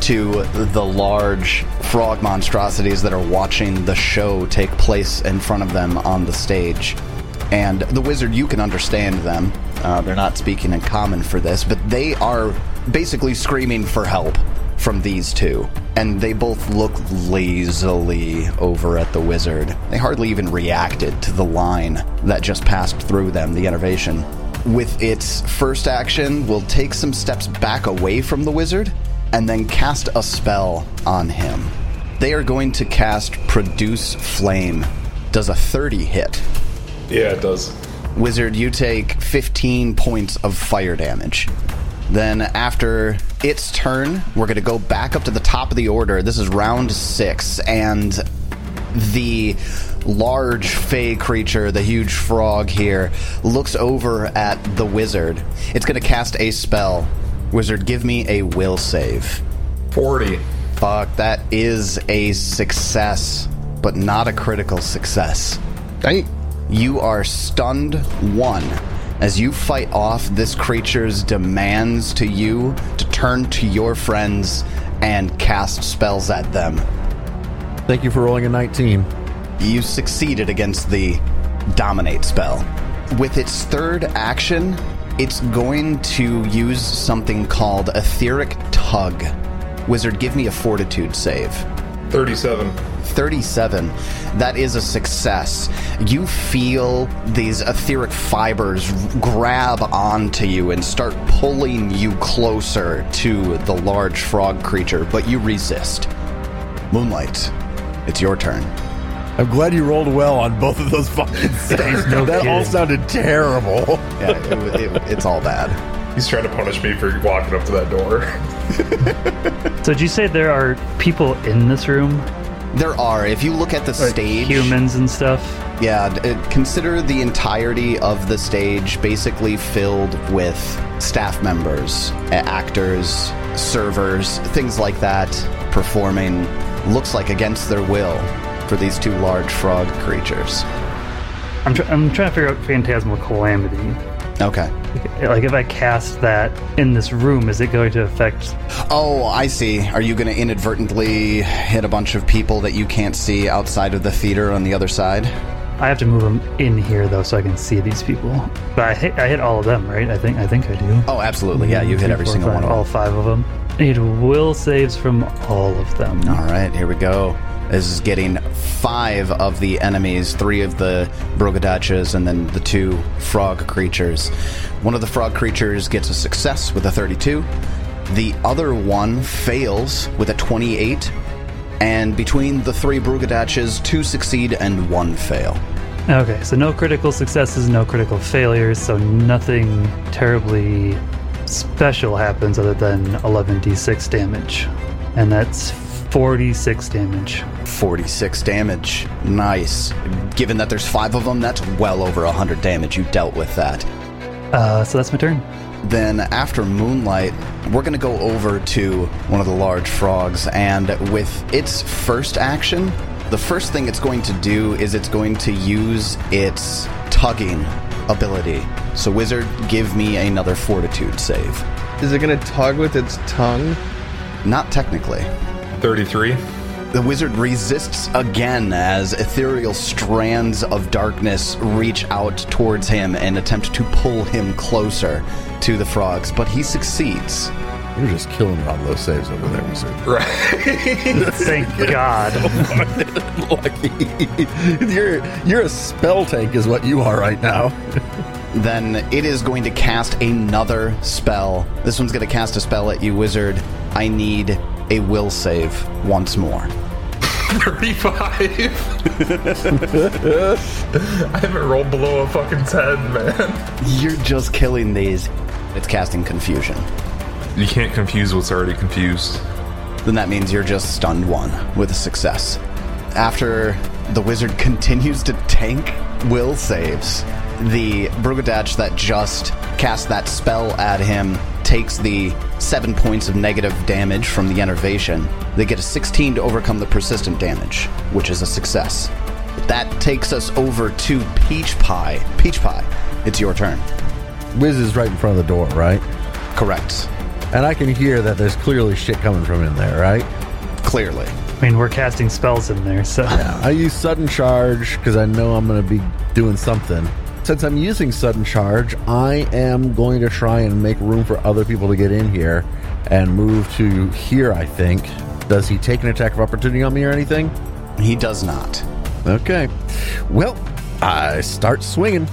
to the large frog monstrosities that are watching the show take place in front of them on the stage. And the wizard, you can understand them. Uh, they're not speaking in common for this, but they are basically screaming for help from these two. And they both look lazily over at the wizard. They hardly even reacted to the line that just passed through them, the enervation. With its first action, will take some steps back away from the wizard and then cast a spell on him. They are going to cast Produce Flame. Does a 30 hit? Yeah, it does. Wizard, you take 15 points of fire damage. Then, after its turn, we're going to go back up to the top of the order. This is round six, and the large fey creature, the huge frog here, looks over at the wizard. It's going to cast a spell. Wizard, give me a will save. 40. Fuck, that is a success, but not a critical success. Dang. You are stunned one as you fight off this creature's demands to you to turn to your friends and cast spells at them. Thank you for rolling a 19. You succeeded against the dominate spell. With its third action, it's going to use something called etheric tug. Wizard, give me a fortitude save. 37. 37. That is a success. You feel these etheric fibers grab onto you and start pulling you closer to the large frog creature, but you resist. Moonlight, it's your turn. I'm glad you rolled well on both of those fucking saves. No that all sounded terrible. Yeah, it, it, it's all bad. He's trying to punish me for walking up to that door. So did you say there are people in this room? There are, if you look at the Like stage, humans and stuff? Yeah, uh, consider the entirety of the stage basically filled with staff members, actors, servers, things like that, performing, looks like against their will, for these two large frog creatures. I'm, tr- I'm trying to figure out Phantasmal Calamity. Okay. Like, if I cast that in this room, is it going to affect. Oh, I see. Are you going to inadvertently hit a bunch of people that you can't see outside of the theater on the other side? I have to move them in here, though, so I can see these people. But I hit, I hit all of them, right? I think I think I do. Oh, absolutely. Yeah, you've hit every single five, one of All five of them. Need will saves from all of them. All right, here we go. Is getting five of the enemies, three of the Brughadatches, and then the two frog creatures. One of the frog creatures gets a success with a 32. The other one fails with a 28. And between the three Brughadatches, two succeed and one fail. Okay, so no critical successes, no critical failures, so nothing terribly special happens other than 11d6 damage. And that's 46 damage. 46 damage. Nice. Given that there's five of them, that's well over 100 damage. You dealt with that. Uh, so that's my turn. Then, after Moonlight, we're going to go over to one of the large frogs, and with its first action, the first thing it's going to do is it's going to use its tugging ability. So, Wizard, give me another fortitude save. Is it gonna tug with its tongue? Not technically. 33. The wizard resists again as ethereal strands of darkness reach out towards him and attempt to pull him closer to the frogs, but he succeeds. You're just killing it on those saves over there, Wizard. Right. Thank God. Lucky. you're you're a spell tank, is what you are right now. Then it is going to cast another spell. This one's going to cast a spell at you, wizard. I need a will save once more. 35. I haven't rolled below a fucking 10, man. You're just killing these. It's casting confusion. You can't confuse what's already confused. then that means you're just stunned one with a success. After the wizard continues to tank will saves, the Brughadatch that just cast that spell at him takes the seven points of negative damage from the enervation. They get a 16 to overcome the persistent damage, which is a success. That takes us over to Peach Pie. Peach Pie, it's your turn. Wiz is right in front of the door, right? Correct. And I can hear that there's clearly shit coming from in there, right? Clearly. I mean, we're casting spells in there, so. I use sudden charge because I know I'm going to be doing something. Since I'm using sudden charge, I am going to try and make room for other people to get in here and move to here, I think. Does he take an attack of opportunity on me or anything? He does not. Okay. Well, I start swinging.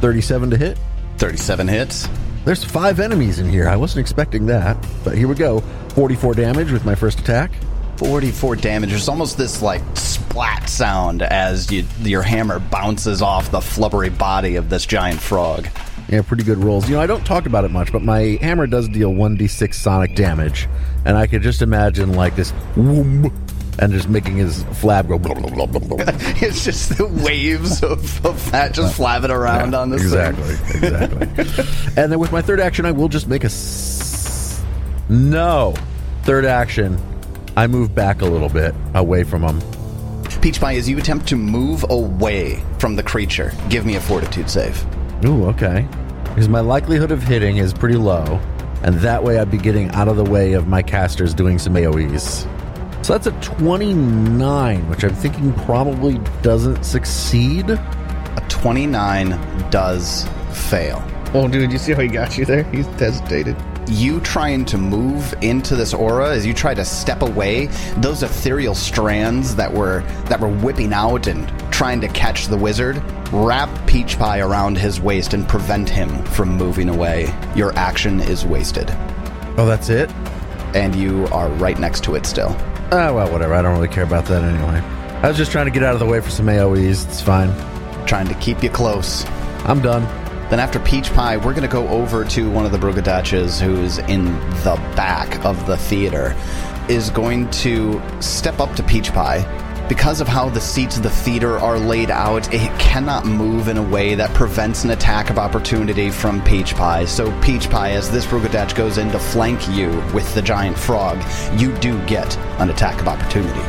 37 to hit. 37 hits. There's five enemies in here. I wasn't expecting that, but here we go. 44 damage with my first attack. 44 damage. There's almost this like splat sound as you, your hammer bounces off the flubbery body of this giant frog. Yeah, pretty good rolls. You know, I don't talk about it much, but my hammer does deal 1d6 sonic damage. And I could just imagine like this whoom, and just making his flab go. Blah, blah, blah. It's just the waves of, of fat just flapping around Yeah, on this exactly, exactly. and then with my third action, I will just make a. S- no, third action, I move back a little bit away from him. thing. Peach Pie, as you attempt to move away from the creature, give me a fortitude save. Ooh, okay. Because my likelihood of hitting is pretty low, and that way I'd be getting out of the way of my casters doing some AoEs. So that's a 29, which I'm thinking probably doesn't succeed. A 29 does fail. Oh, dude, you see how he got you there? He's hesitated. You trying to move into this aura as you try to step away those ethereal strands that were that were whipping out and trying to catch the wizard wrap peach pie around his waist and prevent him from moving away your action is wasted Oh, that's it? and you are right next to it still Ah, well, whatever. I don't really care about that anyway. I was just trying to get out of the way for some AoEs. It's fine. trying to keep you close I'm done. Then after Peach Pie, we're going to go over to one of the Brughadatches who's in the back of the theater, is going to step up to Peach Pie. Because of how the seats of the theater are laid out, it cannot move in a way that prevents an attack of opportunity from Peach Pie. So Peach Pie, as this Brughadatch goes in to flank you with the giant frog, you do get an attack of opportunity.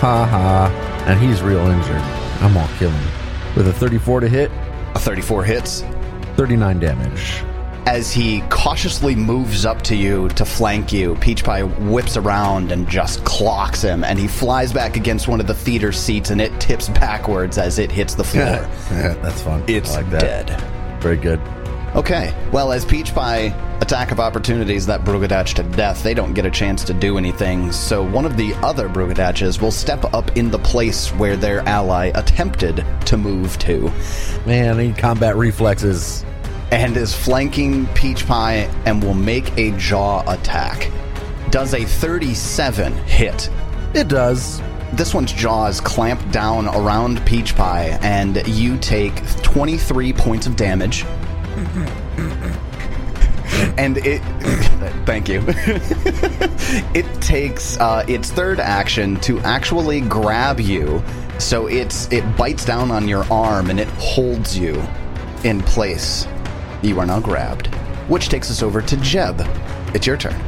Ha ha. And he's real injured. I'm gonna kill him. With a 34 to hit, A 34 hits, 39 damage. As he cautiously moves up to you to flank you, Peach Pie whips around and just clocks him, and he flies back against one of the theater seats, and it tips backwards as it hits the floor. Yeah, that's fun. It's I like that. dead. Very good. Okay, well, as Peach Pie attack of opportunities that Brughadatch to death, they don't get a chance to do anything, so one of the other Brughadatches will step up in the place where their ally attempted to move to. Man, I need combat reflexes. and is flanking Peach Pie and will make a jaw attack. Does a 37 hit? It does. This one's jaw is clamped down around Peach Pie, and you take 23 points of damage. And it. thank you. it takes uh, its third action to actually grab you. So it's it bites down on your arm and it holds you in place. You are now grabbed. Which takes us over to Jeb. It's your turn.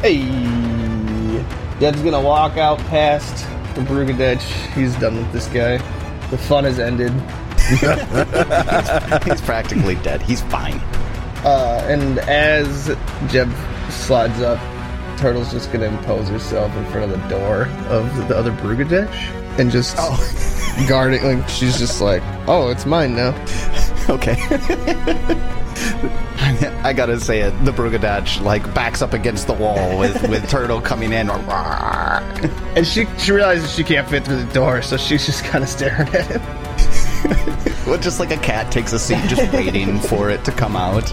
Hey! Jeb's gonna walk out past the Brughadatch. He's done with this guy. The fun has ended. He's practically dead. He's fine. Uh, and as Jeb slides up, Turtle's just gonna impose herself in front of the door of the other Brughadatch and just guarding. Like she's just like, "Oh, it's mine now." Okay. I gotta say it. The Brughadatch like backs up against the wall with with Turtle coming in. And she she realizes she can't fit through the door, so she's just kind of staring at him. well, just like a cat takes a seat, just waiting for it to come out,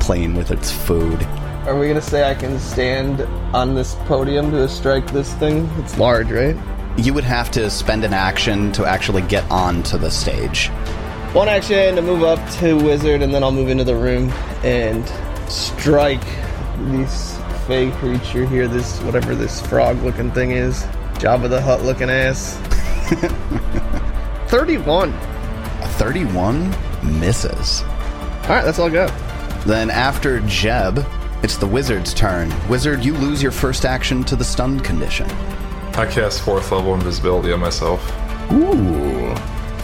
playing with its food. Are we gonna say I can stand on this podium to strike this thing? It's large, right? You would have to spend an action to actually get onto the stage. One action to move up to Wizard, and then I'll move into the room and strike this fey creature here, this whatever this frog looking thing is. Jabba the Hutt-looking ass. 31. A 31 misses. Alright, that's all I got. Then after Jeb, it's the wizard's turn. Wizard, you lose your first action to the stunned condition. I cast fourth level invisibility on myself. Ooh.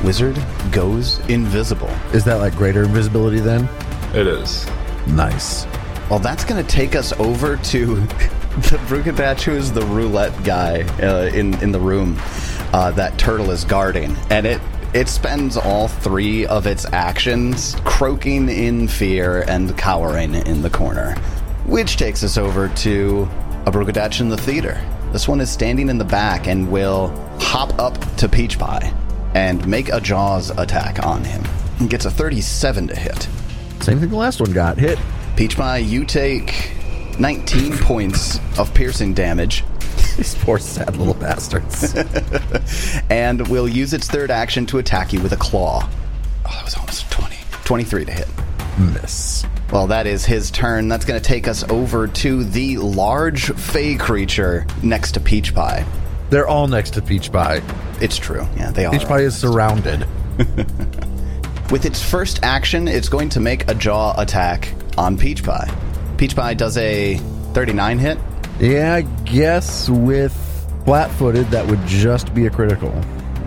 Wizard goes invisible. Is that like greater invisibility then? It is. Nice. Well, that's going to take us over to the Brughadatch, who is the roulette guy uh, in in the room uh, that Turtle is guarding, and it it spends all three of its actions croaking in fear and cowering in the corner, which takes us over to a Brughadatch in the theater. This one is standing in the back and will hop up to Peach Pie and make a Jaws attack on him. He gets a 37 to hit. Same thing the last one got. Hit. Peach Pie, you take 19 points of piercing damage. These poor sad little bastards. and will use its third action to attack you with a claw. Oh, that was almost a 20. 23 to hit. Miss. Well, that is his turn. That's going to take us over to the large fey creature next to Peach Pie. They're all next to Peach Pie. It's true. Yeah, they are. Peach Pie is surrounded. With its first action, it's going to make a jaw attack on Peach Pie. Peach Pie does a 39 hit. Yeah, I guess with flat footed, that would just be a critical.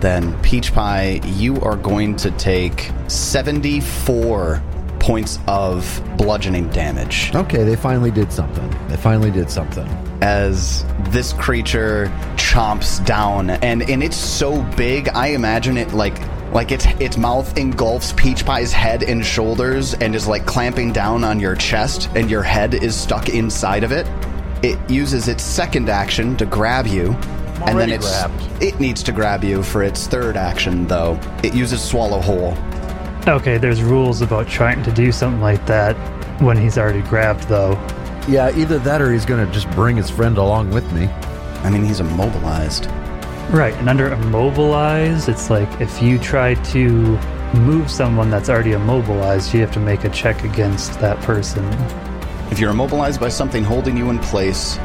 Then, Peach Pie, you are going to take 74 points of bludgeoning damage. Okay, they finally did something. They finally did something. as this creature chomps down and and it's so big i imagine it like like its its mouth engulfs peach pie's head and shoulders and is like clamping down on your chest and your head is stuck inside of it it uses its second action to grab you and then it's grabbed. it needs to grab you for its third action though it uses swallow whole. Okay, there's rules about trying to do something like that when he's already grabbed, though. Yeah, either that or he's going to just bring his friend along with me. i mean he's immobilized Right, and under immobilize, it's like if you try to move someone that's already immobilized, you have to make a check against that person. If you're immobilized by something holding you in place,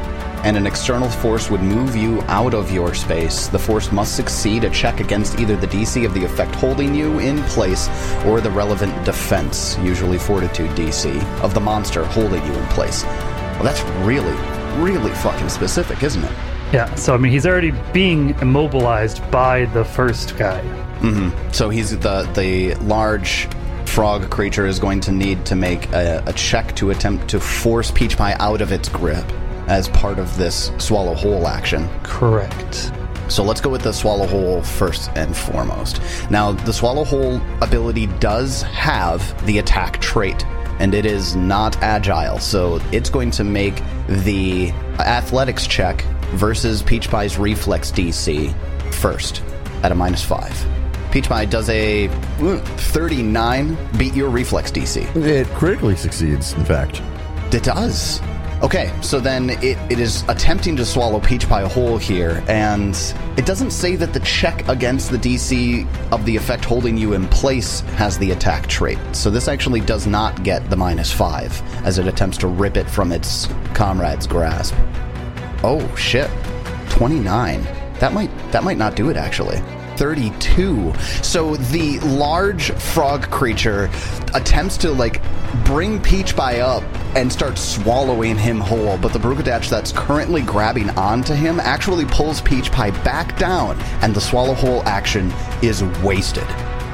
and an external force would move you out of your space, the force must succeed a check against either the DC of the effect holding you in place or the relevant defense, usually fortitude DC, of the monster holding you in place. Well, that's really, really fucking specific, isn't it? Yeah, so I mean, he's already being immobilized by the first guy. Mm-hmm. So he's the the large frog creature is going to need to make a, a check to attempt to force Peach Pie out of its grip as part of this swallow whole action. Correct. So let's go with the swallow whole first and foremost. Now, the swallow whole ability does have the attack trait, and it is not agile, so it's going to make the athletics check versus Peach Pie's reflex DC first at a minus five. Peach Pie does a mm, 39 beat your reflex DC. It critically succeeds, in fact. It does. Okay, so then it, it is attempting to swallow Peach Pie whole here, and it doesn't say that the check against the DC of the effect holding you in place has the attack trait. So this actually does not get the minus five as it attempts to rip it from its comrade's grasp. Oh shit. 29. That might that might not do it actually. 32. So the large frog creature attempts to like bring Peach Pie up and start swallowing him whole, but the Brughadatch that's currently grabbing onto him actually pulls Peach Pie back down, and the swallow whole action is wasted.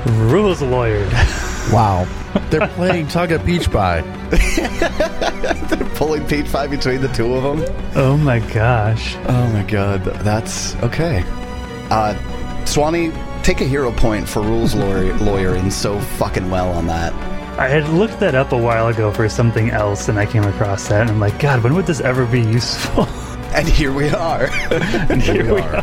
Rules lawyered. Wow. They're playing tug at Peach Pie. They're pulling Peach Pie between the two of them. oh my gosh. Oh my god, that's okay. Uh, Swanee, take a hero point for rules lawyer- lawyering so fucking well on that. I had looked that up a while ago for something else, and I came across that, and I'm like, God, when would this ever be useful? And here we are. and here we are.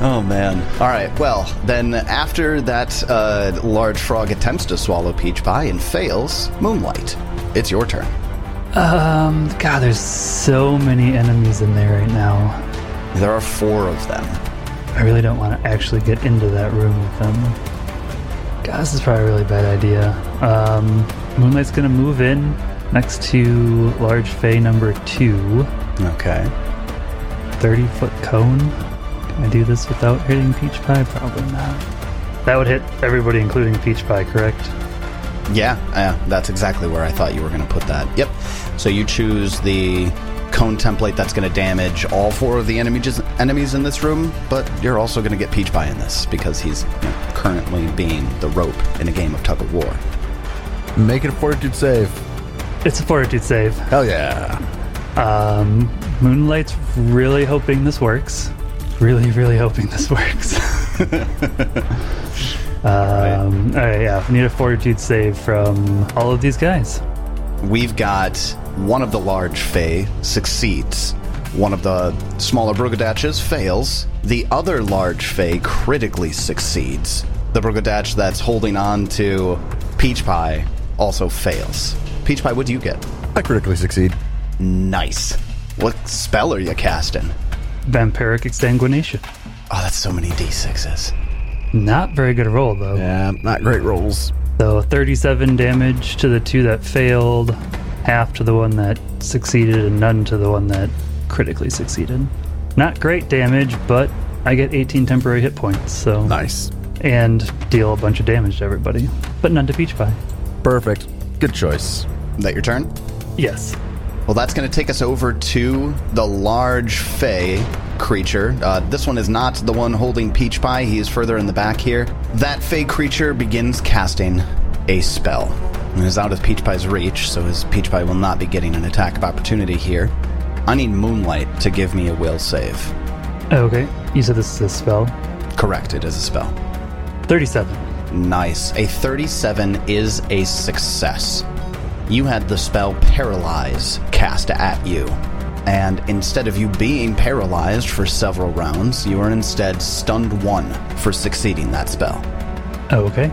oh man. All right. Well, then after that uh, large frog attempts to swallow Peach Pie and fails, Moonlight, it's your turn. Um, God, there's so many enemies in there right now. There are four of them. I really don't want to actually get into that room with them. God, this is probably a really bad idea. Um, Moonlight's gonna move in next to Large Fey number two. Okay. 30 foot cone. Can I do this without hitting Peach Pie? Probably not. That would hit everybody, including Peach Pie, correct? Yeah, yeah, that's exactly where I thought you were going to put that. Yep. So you choose the cone template that's going to damage all four of the enemies enemies in this room, but you're also going to get Peach Pie in this because he's you know, currently being the rope in a game of tug of war. Make it a fortitude save. It's a fortitude save. Hell yeah. Um, Moonlight's really hoping this works. Really, really hoping this works. um, all right, yeah. We need a fortitude save from all of these guys. We've got one of the large Fae succeeds. One of the smaller Brughadatches fails. The other large Fae critically succeeds. The Brughadatch that's holding on to Peach Pie also fails. Peach Pie, what do you get? I critically succeed. Nice. What spell are you casting? Vampiric Exsanguination. Oh, that's so many d6s. Not very good roll, though. Yeah, not great rolls. So 37 damage to the two that failed, half to the one that succeeded, and none to the one that critically succeeded. Not great damage, but I get 18 temporary hit points, so. Nice. And deal a bunch of damage to everybody, but none to Peach Pie. Perfect. Good choice. Is that your turn? Yes. Well, that's going to take us over to the large Fey creature. Uh, this one is not the one holding Peach Pie. He is further in the back here. That Fey creature begins casting a spell. Is out of Peach Pie's reach, so his Peach Pie will not be getting an attack of opportunity here. I need Moonlight to give me a will save. Oh, okay. You said this is a spell. Correct, it is a spell. 37. Nice. A 37 is a success. You had the spell Paralyze cast at you. And instead of you being paralyzed for several rounds, you are instead stunned one for succeeding that spell. Oh, okay.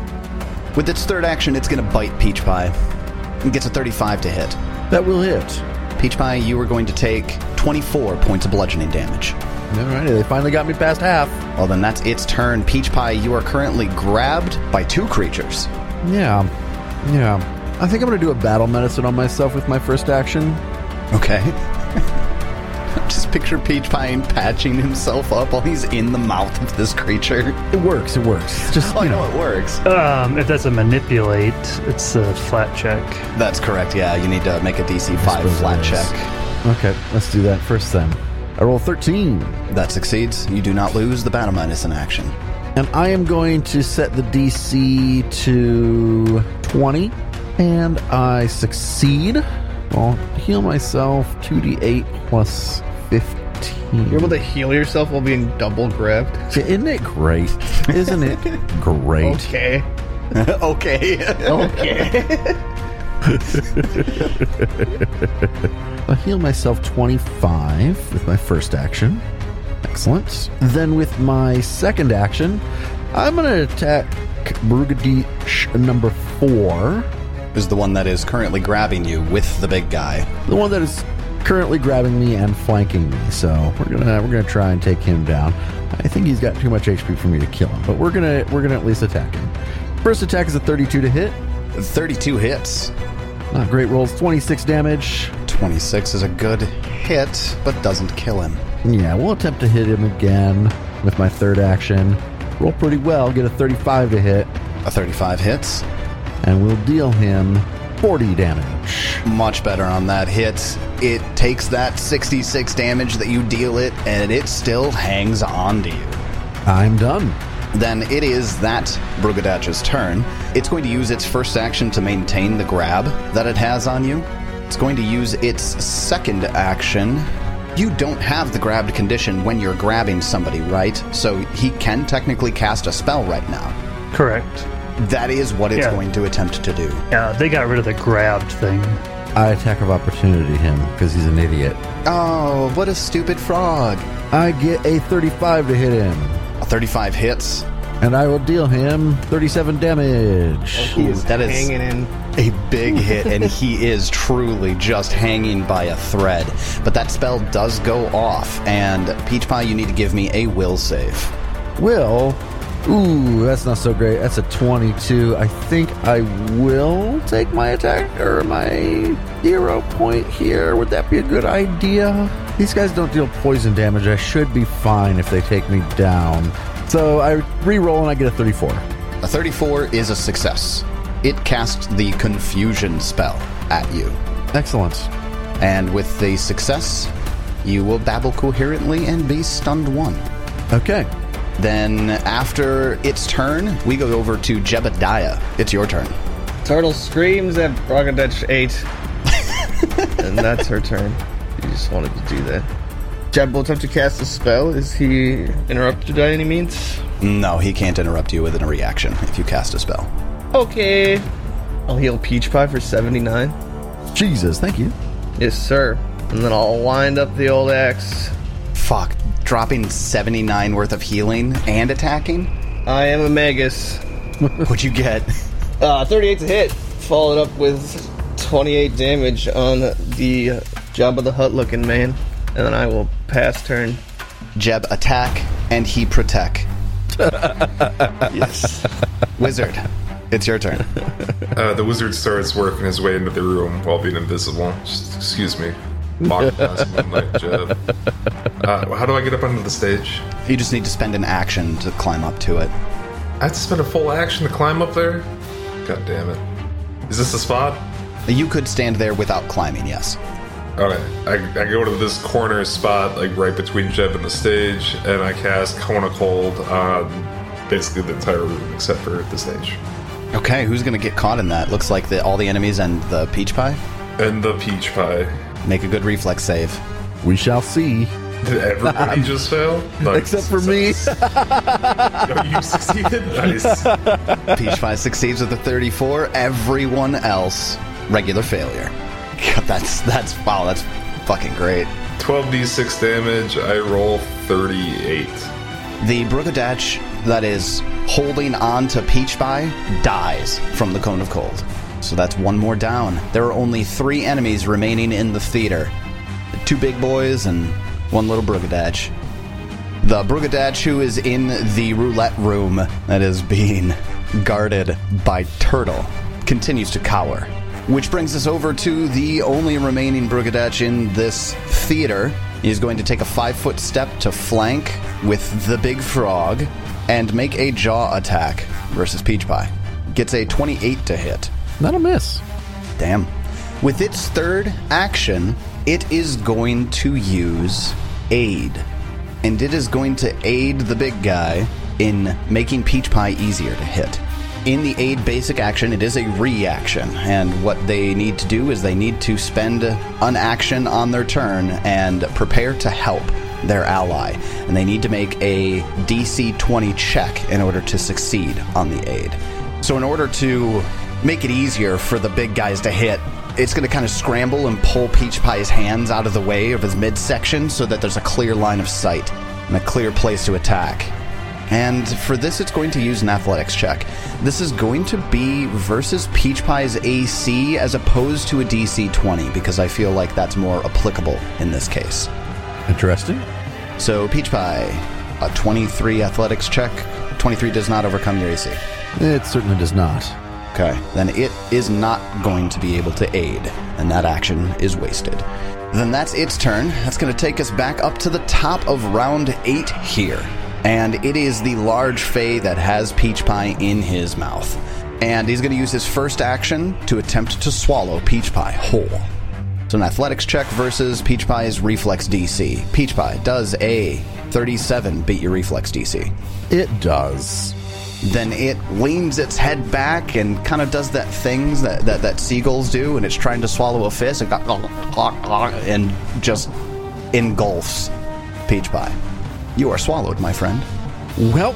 With its third action, it's going to bite Peach Pie. It gets a 35 to hit. That will hit. Peach Pie, you are going to take 24 points of bludgeoning damage. Alrighty, they finally got me past half. Well, then that's its turn. Peach Pie, you are currently grabbed by two creatures. Yeah. Yeah. I think I'm going to do a battle medicine on myself with my first action. Okay. Just picture Peach Pie patching himself up while he's in the mouth of this creature. It works, it works. It's Just, Oh, you I know know, it works. Um, if that's a manipulate, it's a flat check. That's correct, yeah. You need to make a DC 5 flat check. Okay, let's do that first then. I roll 13. That succeeds. You do not lose the battle medicine action. And I am going to set the DC to 20. And I succeed. I'll heal myself 2d8 plus 15. You're able to heal yourself while being double grabbed. Isn't it great? Isn't it great? Okay. okay. Okay. I'll heal myself 25 with my first action. Excellent. Then with my second action, I'm going to attack Brughadatch number four, is the one that is currently grabbing you with the big guy. the one that is currently grabbing me and flanking me. So we're gonna we're gonna try and take him down. I think he's got too much HP for me to kill him, but we're gonna we're gonna at least attack him. First attack is a 32 to hit. 32 hits. Not great rolls. 26 damage. 26 is a good hit, but doesn't kill him. Yeah, we'll attempt to hit him again with my third action. Roll pretty well, get a 35 to hit, A 35 hits. and we'll deal him 40 damage. Much better on that hit. It takes that 66 damage that you deal it, and it still hangs on to you. I'm done. Then it is that Brughadatch's turn. It's going to use its first action to maintain the grab that it has on you. It's going to use its second action. You don't have the grabbed condition when you're grabbing somebody, right? So he can technically cast a spell right now. Correct. That is what it's Yeah. going to attempt to do. Yeah, they got rid of the grabbed thing. I attack of opportunity him because he's an idiot. Oh, what a stupid frog. I get a 35 to hit him, A 35 hits. and I will deal him 37 damage. Oh, he is that is- hanging in. a big hit, and he is truly just hanging by a thread. But that spell does go off, and Peach Pie, you need to give me a will save. Will. Ooh, that's not so great. That's a 22. I think I will take my attack or my hero point here. Would that be a good idea? These guys don't deal poison damage. I should be fine if they take me down. So I re-roll and I get a 34. A 34 is a success. It casts the confusion spell at you. Excellent. And with the success, you will babble coherently and be stunned one. Okay. Then, after its turn, we go over to Jebediah. It's your turn. Turtle screams at Brughadatch 8. and that's her turn. He just wanted to do that. Jeb will attempt to cast a spell. Is he interrupted by any means? No, he can't interrupt you within a reaction if you cast a spell. Okay. I'll heal Peach Pie for 79. Jesus, thank you. Yes, sir. And then I'll wind up the old axe. Fuck. Dropping 79 worth of healing and attacking? I am a Magus. What'd you get? Uh, 38 to hit. Followed up with 28 damage on the Jabba the Hutt looking man. And then I will pass turn. Jeb attack, and he protect. Yes. Wizard, it's your turn. Uh, the wizard starts working his way into the room while being invisible. Just, excuse me. Walk past Moonlight Jeb. Uh, how do I get up onto the stage? You just need to spend an action to climb up to it. I have to spend a full action to climb up there? God damn it. Is this the spot? You could stand there without climbing, yes. Okay, I, I go to this corner spot, like right between Jeb and the stage, and I cast Cone of Cold on basically the entire room except for the stage. Okay, who's gonna get caught in that? Looks like the, all the enemies and the peach pie. And the peach pie. Make a good reflex save. We shall see. Did everybody just fail? Nice. Except for me. No, you succeeded? Nice. Peach pie succeeds with a 34. Everyone else, regular failure. God, that's that's wow, that's fucking great. 12d6 damage, I roll 38. The Brughadatch that is holding on to Peach Pie dies from the Cone of Cold. So that's one more down. There are only three enemies remaining in the theater two big boys and one little Brughadatch. The Brughadatch, who is in the roulette room that is being guarded by Turtle, continues to cower. Which brings us over to the only remaining Brughadatch in this theater. He's going to take a five foot step to flank with the big frog and make a jaw attack versus Peach Pie. Gets a 28 to hit. Not a miss. Damn. With its third action, it is going to use aid. And it is going to aid the big guy in making Peach Pie easier to hit. In the aid basic action, it is a reaction, and what they need to do is they need to spend an action on their turn and prepare to help their ally. And they need to make a DC 20 check in order to succeed on the aid. So, in order to make it easier for the big guys to hit, it's going to kind of scramble and pull Peach Pie's hands out of the way of his midsection so that there's a clear line of sight and a clear place to attack. And for this, it's going to use an athletics check. This is going to be versus Peach Pie's AC as opposed to a DC 20 because I feel like that's more applicable in this case. Interesting. So, Peach Pie, a 23 athletics check. 23 does not overcome your AC. It certainly does not. Okay, then it is not going to be able to aid, and that action is wasted. Then that's its turn. That's going to take us back up to the top of round eight here. And it is the large Fey that has Peach Pie in his mouth. And he's going to use his first action to attempt to swallow Peach Pie whole. So, an athletics check versus Peach Pie's reflex DC. Peach Pie does a 37 beat your reflex DC It does. Then it leans its head back and kind of does that things that, that, that seagulls do, and it's trying to swallow a fish and, and just engulfs Peach Pie. You are swallowed, my friend. Well,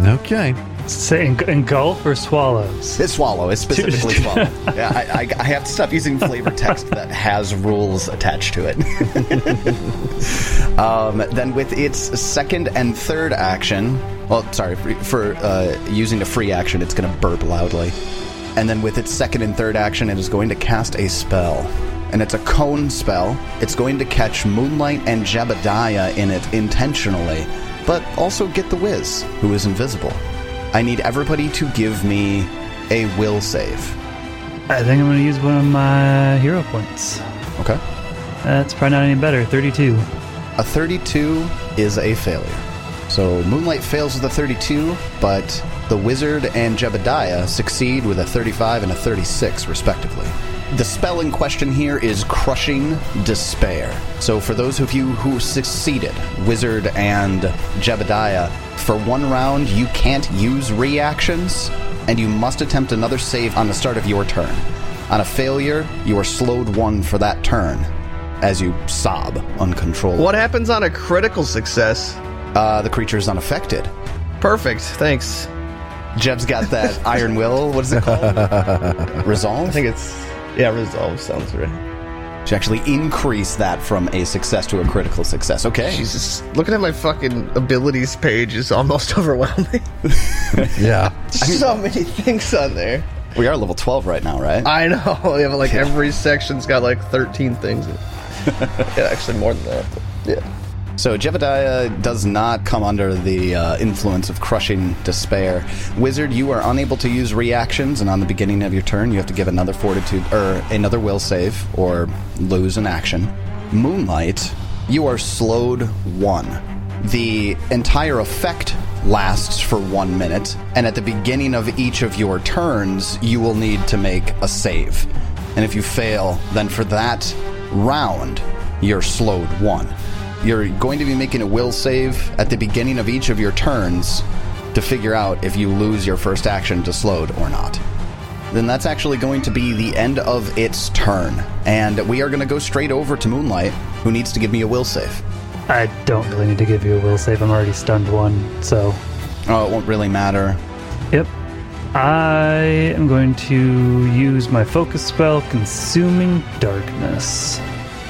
okay. Say eng- engulf or swallows. It's swallow. It's specifically swallow. Yeah, I, I, I have to stop using flavor text that has rules attached to it. um, then with its second and third action, well, sorry, for, for uh, using a free action, it's going to burp loudly. And then with its second and third action, it is going to cast a spell. And it's a cone spell. It's going to catch Moonlight and Jebediah in it intentionally, but also get the Wiz, who is invisible. I need everybody to give me a will save. I think I'm going to use one of my hero points. Okay. That's probably not any better. 32. A 32 is a failure. So Moonlight fails with a 32, but the Wizard and Jebediah succeed with a 35 and a 36, respectively. The spell in question here is Crushing Despair. So, for those of you who succeeded, Wizard and Jebediah, for one round you can't use reactions, and you must attempt another save on the start of your turn. On a failure, you are slowed one for that turn as you sob uncontrollably. What happens on a critical success? Uh, the creature is unaffected. Perfect. Thanks. Jeb's got that iron will. What is it called? Resolve? I think it's yeah. Resolve sounds right. to actually increase that from a success to a critical success. Okay. Jesus, looking at my fucking abilities page is almost overwhelming. Yeah. so many things on there. We are level 12 right now, right? I know. Yeah, but like every section's got like 13 things. yeah, actually more than that. But yeah. So Jebediah does not come under the uh, influence of crushing despair. Wizard, you are unable to use reactions, and on the beginning of your turn, you have to give another fortitude or another will save or lose an action. Moonlight, you are slowed one. The entire effect lasts for one minute, and at the beginning of each of your turns, you will need to make a save. And if you fail, then for that round, you're slowed one. You're going to be making a will save at the beginning of each of your turns to figure out if you lose your first action to slowed or not. Then that's actually going to be the end of its turn. And we are going to go straight over to Moonlight, who needs to give me a will save. I don't really need to give you a will save. I'm already stunned one, so Oh, it won't really matter. Yep. I am going to use my focus spell, Consuming Darkness.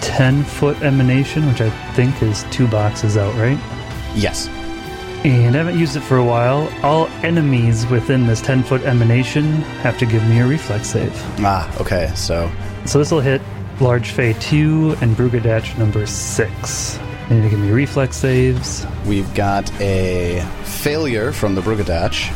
10 foot emanation, which I think is two boxes out, right? Yes. And I haven't used it for a while. All enemies within this 10 foot emanation have to give me a reflex save. Ah, okay. So So this will hit Large Fey 2 and Brughadatch number 6. They need to give me reflex saves. we've got a failure from the Brughadatch.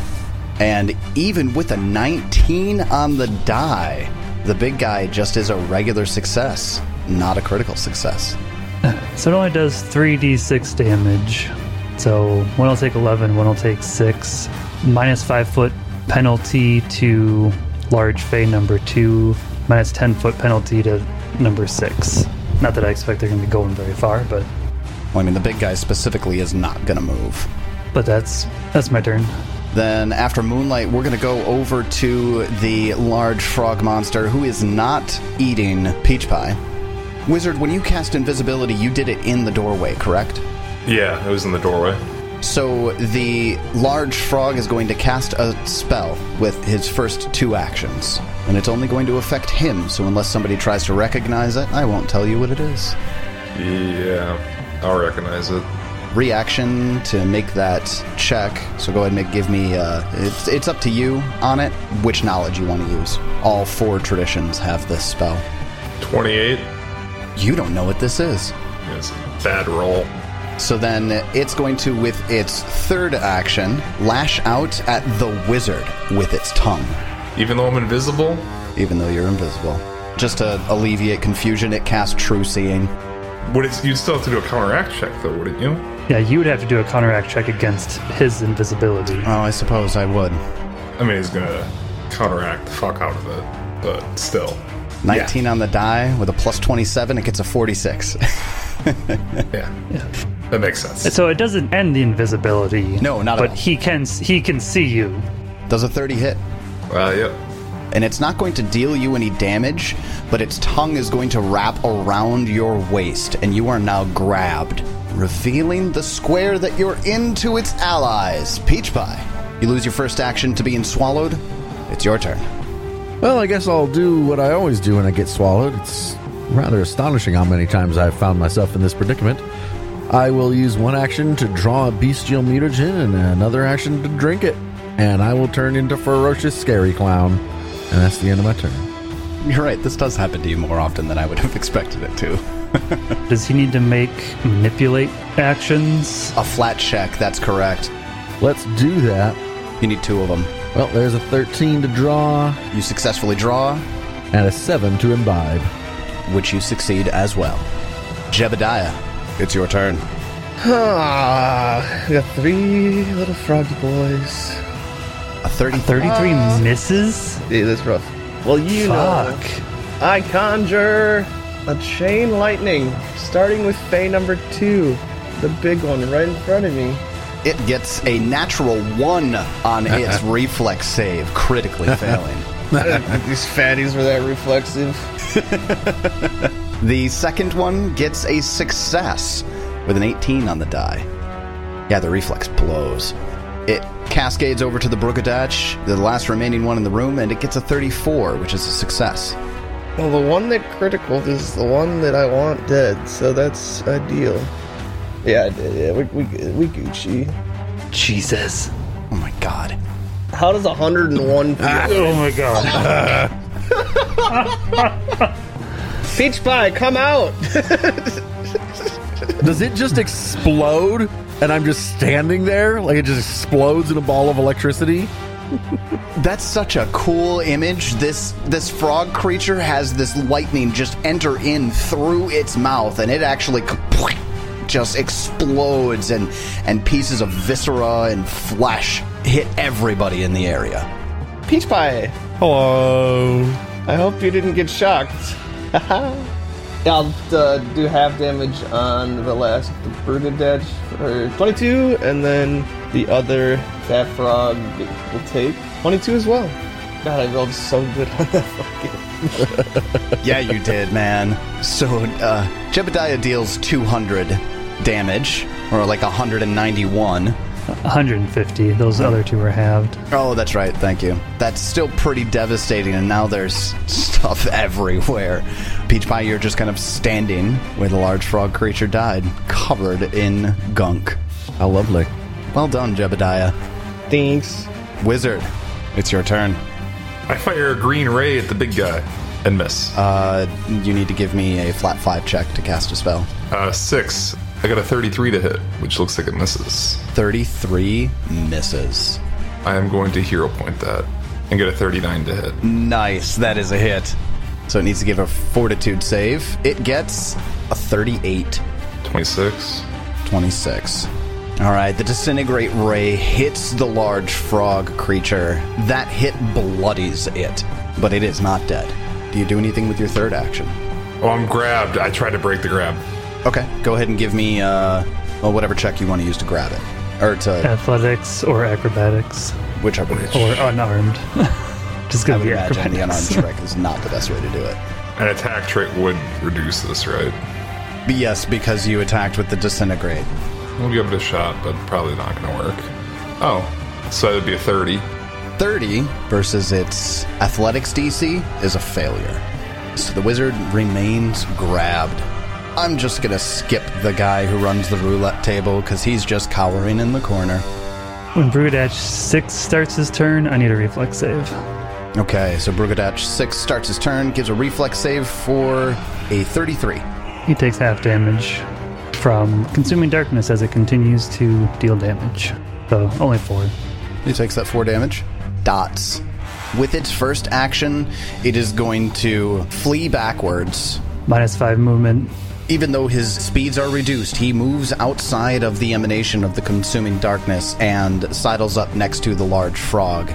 And even with a 19 on the die, the big guy just is a regular success, not a critical success. So it only does 3d6 damage. So one will take 11, one will take 6. Minus 5 foot penalty to large Fey number 2. Minus 10 foot penalty to number 6. Not that I expect they're going to be going very far, but Well, I mean, the big guy specifically is not going to move. but that's that's my turn. Then, after Moonlight, we're going to go over to the large frog monster who is not eating peach pie. Wizard, when you cast invisibility, you did it in the doorway, correct? Yeah, it was in the doorway. So the large frog is going to cast a spell with his first two actions. And it's only going to affect him, so unless somebody tries to recognize it, I won't tell you what it is. Yeah, I'll recognize it. Reaction to make that check. So go ahead and make, give me. Uh, it's it's up to you on it which knowledge you want to use. All four traditions have this spell. 28 You don't know what this is. is bad roll. So then it's going to, with its third action, lash out at the wizard with its tongue. Even though I'm invisible, even though you're invisible. Just to alleviate confusion, it casts True Seeing. would it, you'd still have to do a counteract check, though, wouldn't you? Yeah, you would have to do a counteract check against his invisibility. Oh, I suppose I would. I mean, he's gonna counteract the fuck out of it, but still. 19 on the die with a plus 27, it gets a 46. Yeah. That makes sense. So it doesn't end the invisibility. No, not at But all. he can he can see you. Does a 30 hit. Uh, yep. And it's not going to deal you any damage, but its tongue is going to wrap around your waist, and you are now grabbed, revealing the square that you're in to its allies. Peach Pie. You lose your first action to being swallowed. It's your turn. Well, I guess I'll do what I always do when I get swallowed. It's rather astonishing how many times I've found myself in this predicament. I will use one action to draw a bestial mutagen and another action to drink it. And I will turn into ferocious scary clown. And that's the end of my turn. You're right, this does happen to you more often than I would have expected it to. Does he need to make manipulate actions? A flat check, that's correct. Let's do that. You need two of them. Well, there's a 13 to draw You successfully draw, and a 7 to imbibe. which you succeed as well. Jebediah, it's your turn. Ah, I got three little froggy boys. A 30 33 misses? Yeah, that's rough. Well, you know, Fuck. I conjure a chain lightning, starting with Fey number two, the big one right in front of me. It gets a natural one on its reflex save, critically failing. These fatties were that reflexive. The second one gets a success with an 18 on the die. Yeah, the reflex blows. It cascades over to the Brughadatch, the last remaining one in the room, and it gets a 34, which is a success. Well, the one that critical is the one that I want dead, so that's ideal. Yeah, yeah, we we, we Gucci. Jesus. Oh my god. How does 101 feel? Ah. Oh my god. Peach pie, come out! Does it just explode and I'm just standing there? Like it just explodes in a ball of electricity? That's such a cool image. This this frog creature has this lightning just enter in through its mouth, and it actually just explodes, and and pieces of viscera and flesh hit everybody in the area. Peach Pie, Hello. I hope you didn't get shocked. I'll uh, do half damage on the last the Brughadatch for 22, and then the other Fat Frog will take 22 as well. God, I rolled so good on that fucking. Yeah, you did, man. So uh, Jebediah deals 200 damage, or like 191. 150. Those other two were halved. Oh, that's right. Thank you. That's still pretty devastating, and now there's stuff everywhere. Peach Pie, you're just kind of standing where the large frog creature died, covered in gunk. How lovely. Well done, Jebediah. Thanks. Wizard, it's your turn. I fire a green ray at the big guy and miss. Uh, you need to give me a flat five check to cast a spell. Uh, six. I got a 33 to hit, which looks like it misses. 33 misses. I am going to hero point that and get a 39 to hit. Nice, that is a hit. So it needs to give a fortitude save. It gets a 38. 26. 26. All right, the disintegrate ray hits the large frog creature. That hit bloodies it, but it is not dead. Do you do anything with your third action? Oh, I'm grabbed. I tried to break the grab. Okay, go ahead and give me uh, well, whatever check you want to use to grab it, or to Athletics or acrobatics whichever. or unarmed. Just I gonna would be imagine the unarmed acrobatics. strike is not the best way to do it. An attack trait would reduce this, right? But yes, because you attacked with the disintegrate. We'll give it a shot, but probably not going to work. Oh, so that'd be a 30. 30 versus its athletics DC is a failure. So the wizard remains grabbed. I'm just gonna skip the guy who runs the roulette table because he's just cowering in the corner. When Brughadatch 6 starts his turn, I need a reflex save. Okay, so Brughadatch 6 starts his turn, gives a reflex save for a 33. He takes half damage from consuming darkness as it continues to deal damage. So only four. He takes that 4 damage. Dots. With its first action, it is going to flee backwards Minus five movement. Even though his speeds are reduced, he moves outside of the emanation of the consuming darkness and sidles up next to the large frog.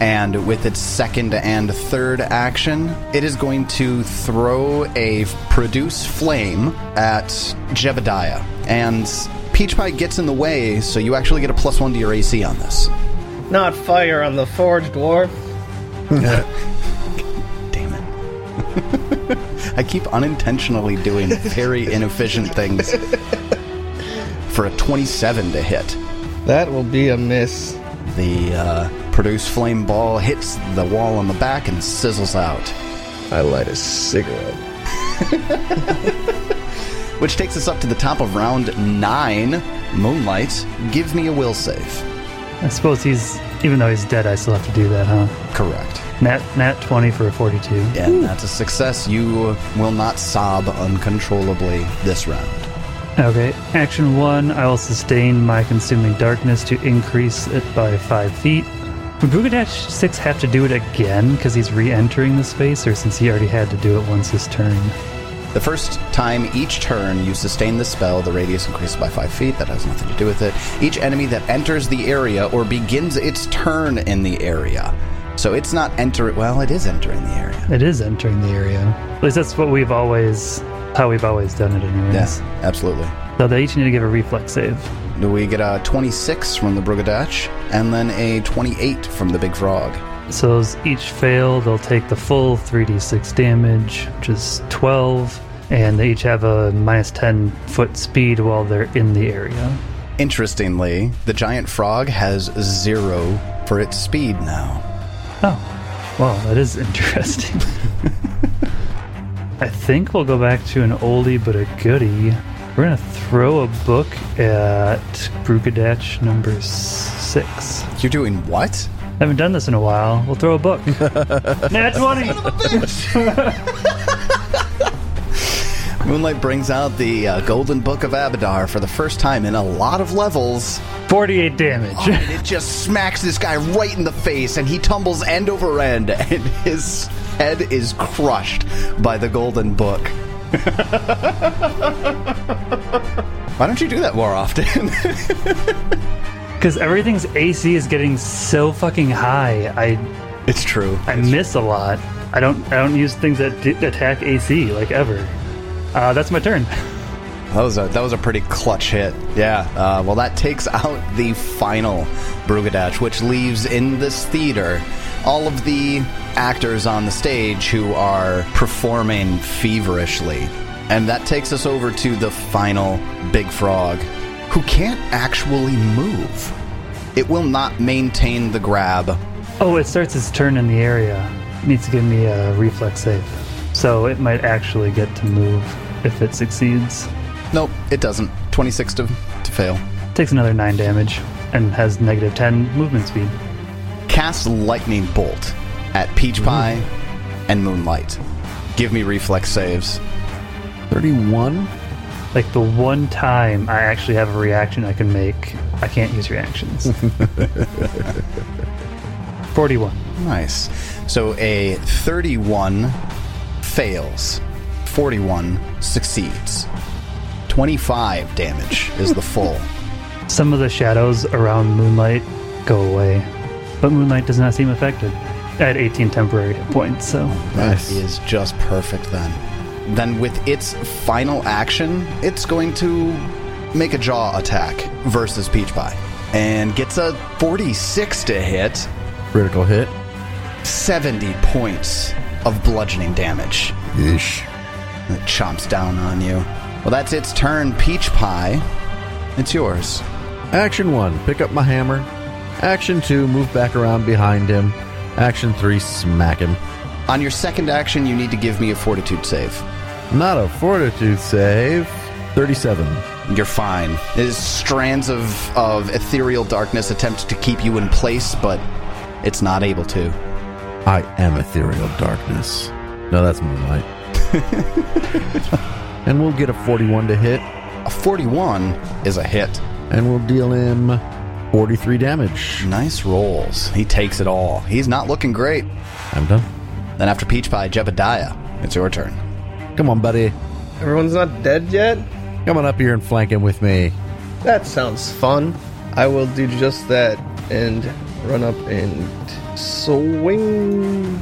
And with its second and third action, it is going to throw a produce flame at Jebediah. And Peach Pie gets in the way, so you actually get a plus one to your AC on this. Not fire on the forged dwarf. Damn it. I keep unintentionally doing very inefficient things for a 27 to hit. That will be a miss. The uh, produce flame ball hits the wall on the back and sizzles out, I light a cigarette. which takes us up to the top of round nine. Moonlight, give me a will save. I suppose he's, even though he's dead, I still have to do that, huh? Correct. Nat, nat 20 for a 42. And that's a success. You will not sob uncontrollably this round. Okay, action one, I will sustain my consuming darkness to increase it by five feet. Would Brughadatch 6 have to do it again because he's re entering the space, or since he already had to do it once his turn? The first time each turn you sustain the spell, the radius increases by 5 feet. That has nothing to do with it. Each enemy that enters the area or begins its turn in the area. So it's not entering, Well, it is entering the area. It is entering the area. At least that's what we've always, how we've always done it, anyways. Yes, absolutely. So they each need to give a reflex save. Do we get a 26 from the Brughadatch and then a 28 from the Big Frog? So those each fail, they'll take the full 3d6 damage, which is 12, and they each have a minus 10 foot speed while they're in the area. Interestingly, the giant frog has zero for its speed now. Oh, well, that is interesting. I think we'll go back to an oldie but a goodie. We're gonna throw a book at Brughadatch number six. You're doing what? I haven't done this in a while. We'll throw a book. Nat 20! Moonlight brings out the uh, Golden Book of Abadar for the first time in a lot of levels. 48 damage. And it just smacks this guy right in the face, and he tumbles end over end, and his head is crushed by the Golden Book. Why don't you do that more often? Because everything's AC is getting so fucking high. I it's true. I miss a lot. I don't I don't use things that d- attack AC like ever. Uh, that's my turn. That was a that was a pretty clutch hit. Yeah. Uh, well, that takes out the final Brughadatch, which leaves in this theater all of the actors on the stage who are performing feverishly, and that takes us over to the final Big Frog, who can't actually move. It will not maintain the grab. Oh, it starts its turn in the area. It needs to give me a reflex save. So it might actually get to move if it succeeds. Nope, it doesn't. Twenty six to to fail. Takes another 9 damage and has negative 10 movement speed. cast lightning bolt at Peach Pie and Moonlight. Give me reflex saves. 31. Like the one time I actually have a reaction I can make, I can't use reactions. 41. Nice. So a 31 fails, 41 succeeds. 25 damage is the full. Some of the shadows around Moonlight go away, but Moonlight does not seem affected. I had 18 temporary hit points, so Nice. That is just perfect then. Then with its final action, it's going to make a jaw attack versus Peach Pie. And gets a 46 to hit, Critical hit. 70 points of bludgeoning damage. Ish. It chomps down on you. Well, that's its turn, Peach Pie. It's yours. Action 1, pick up my hammer. Action 2, move back around behind him. Action 3, smack him. On your second action, you need to give me a fortitude save. Not a fortitude save. 37. You're fine. It is strands of, of ethereal darkness attempt to keep you in place, but it's not able to. I am ethereal darkness. No, that's moonlight. and we'll get a 41 to hit, A 41 is a hit. and we'll deal him 43 damage. Nice rolls. He takes it all. He's not looking great. I'm done. Then after Peach Pie, Jebediah, it's your turn. Come on, buddy. Everyone's not dead yet? Come on up here and flank him with me. That sounds fun. I will do just that and run up and swing.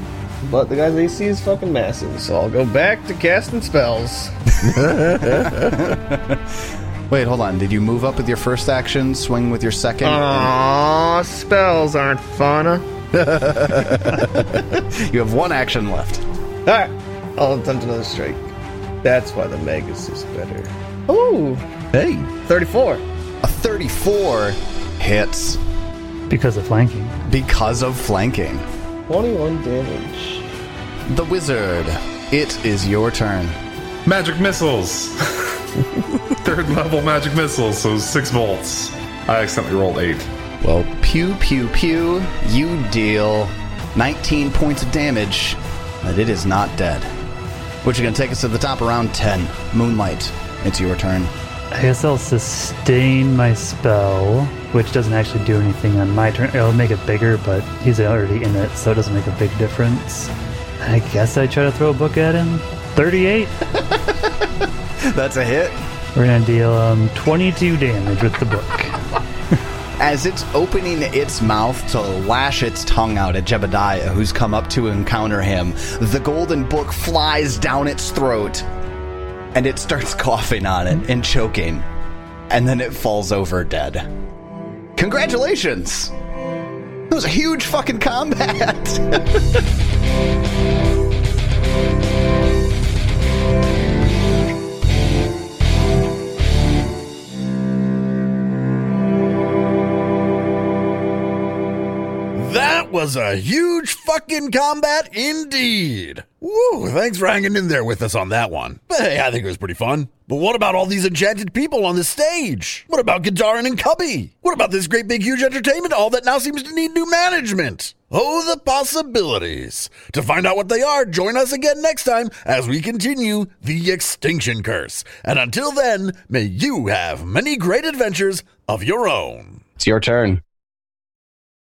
But the guy's AC is fucking massive, so I'll go back to casting spells. Wait, hold on. Did you move up with your first action, swing with your second? Aww, spells aren't fun. huh? you have one action left. Alright, I'll attempt another strike. That's why the Magus is better. Ooh, Hey, 34. A 34 hits because of flanking. Because of flanking. 21 damage. The wizard, it is your turn. Magic missiles. Third level magic missiles, so six volts. I accidentally rolled eight. Well, pew pew pew, you deal 19 points of damage, but it is not dead. Which is going to take us to the top around 10. Moonlight, it's your turn. I guess I'll sustain my spell, which doesn't actually do anything on my turn. It'll make it bigger, but he's already in it, so it doesn't make a big difference. I guess I try to throw a book at him. 38. That's a hit. We're gonna deal um, 22 damage with the book. As it's opening its mouth to lash its tongue out at Jebediah, who's come up to encounter him, the golden book flies down its throat, and it starts coughing on it and choking, and then it falls over dead. Congratulations! That was a huge fucking combat! that was a huge fucking combat indeed. Woo, thanks for hanging in there with us on that one. But hey, I think it was pretty fun. But what about all these enchanted people on the stage? What about Gadarin and Cubby? What about this great big huge entertainment hall that now seems to need new management? Oh, the possibilities. To find out what they are, join us again next time as we continue the Extinction Curse. And until then, may you have many great adventures of your own. It's your turn.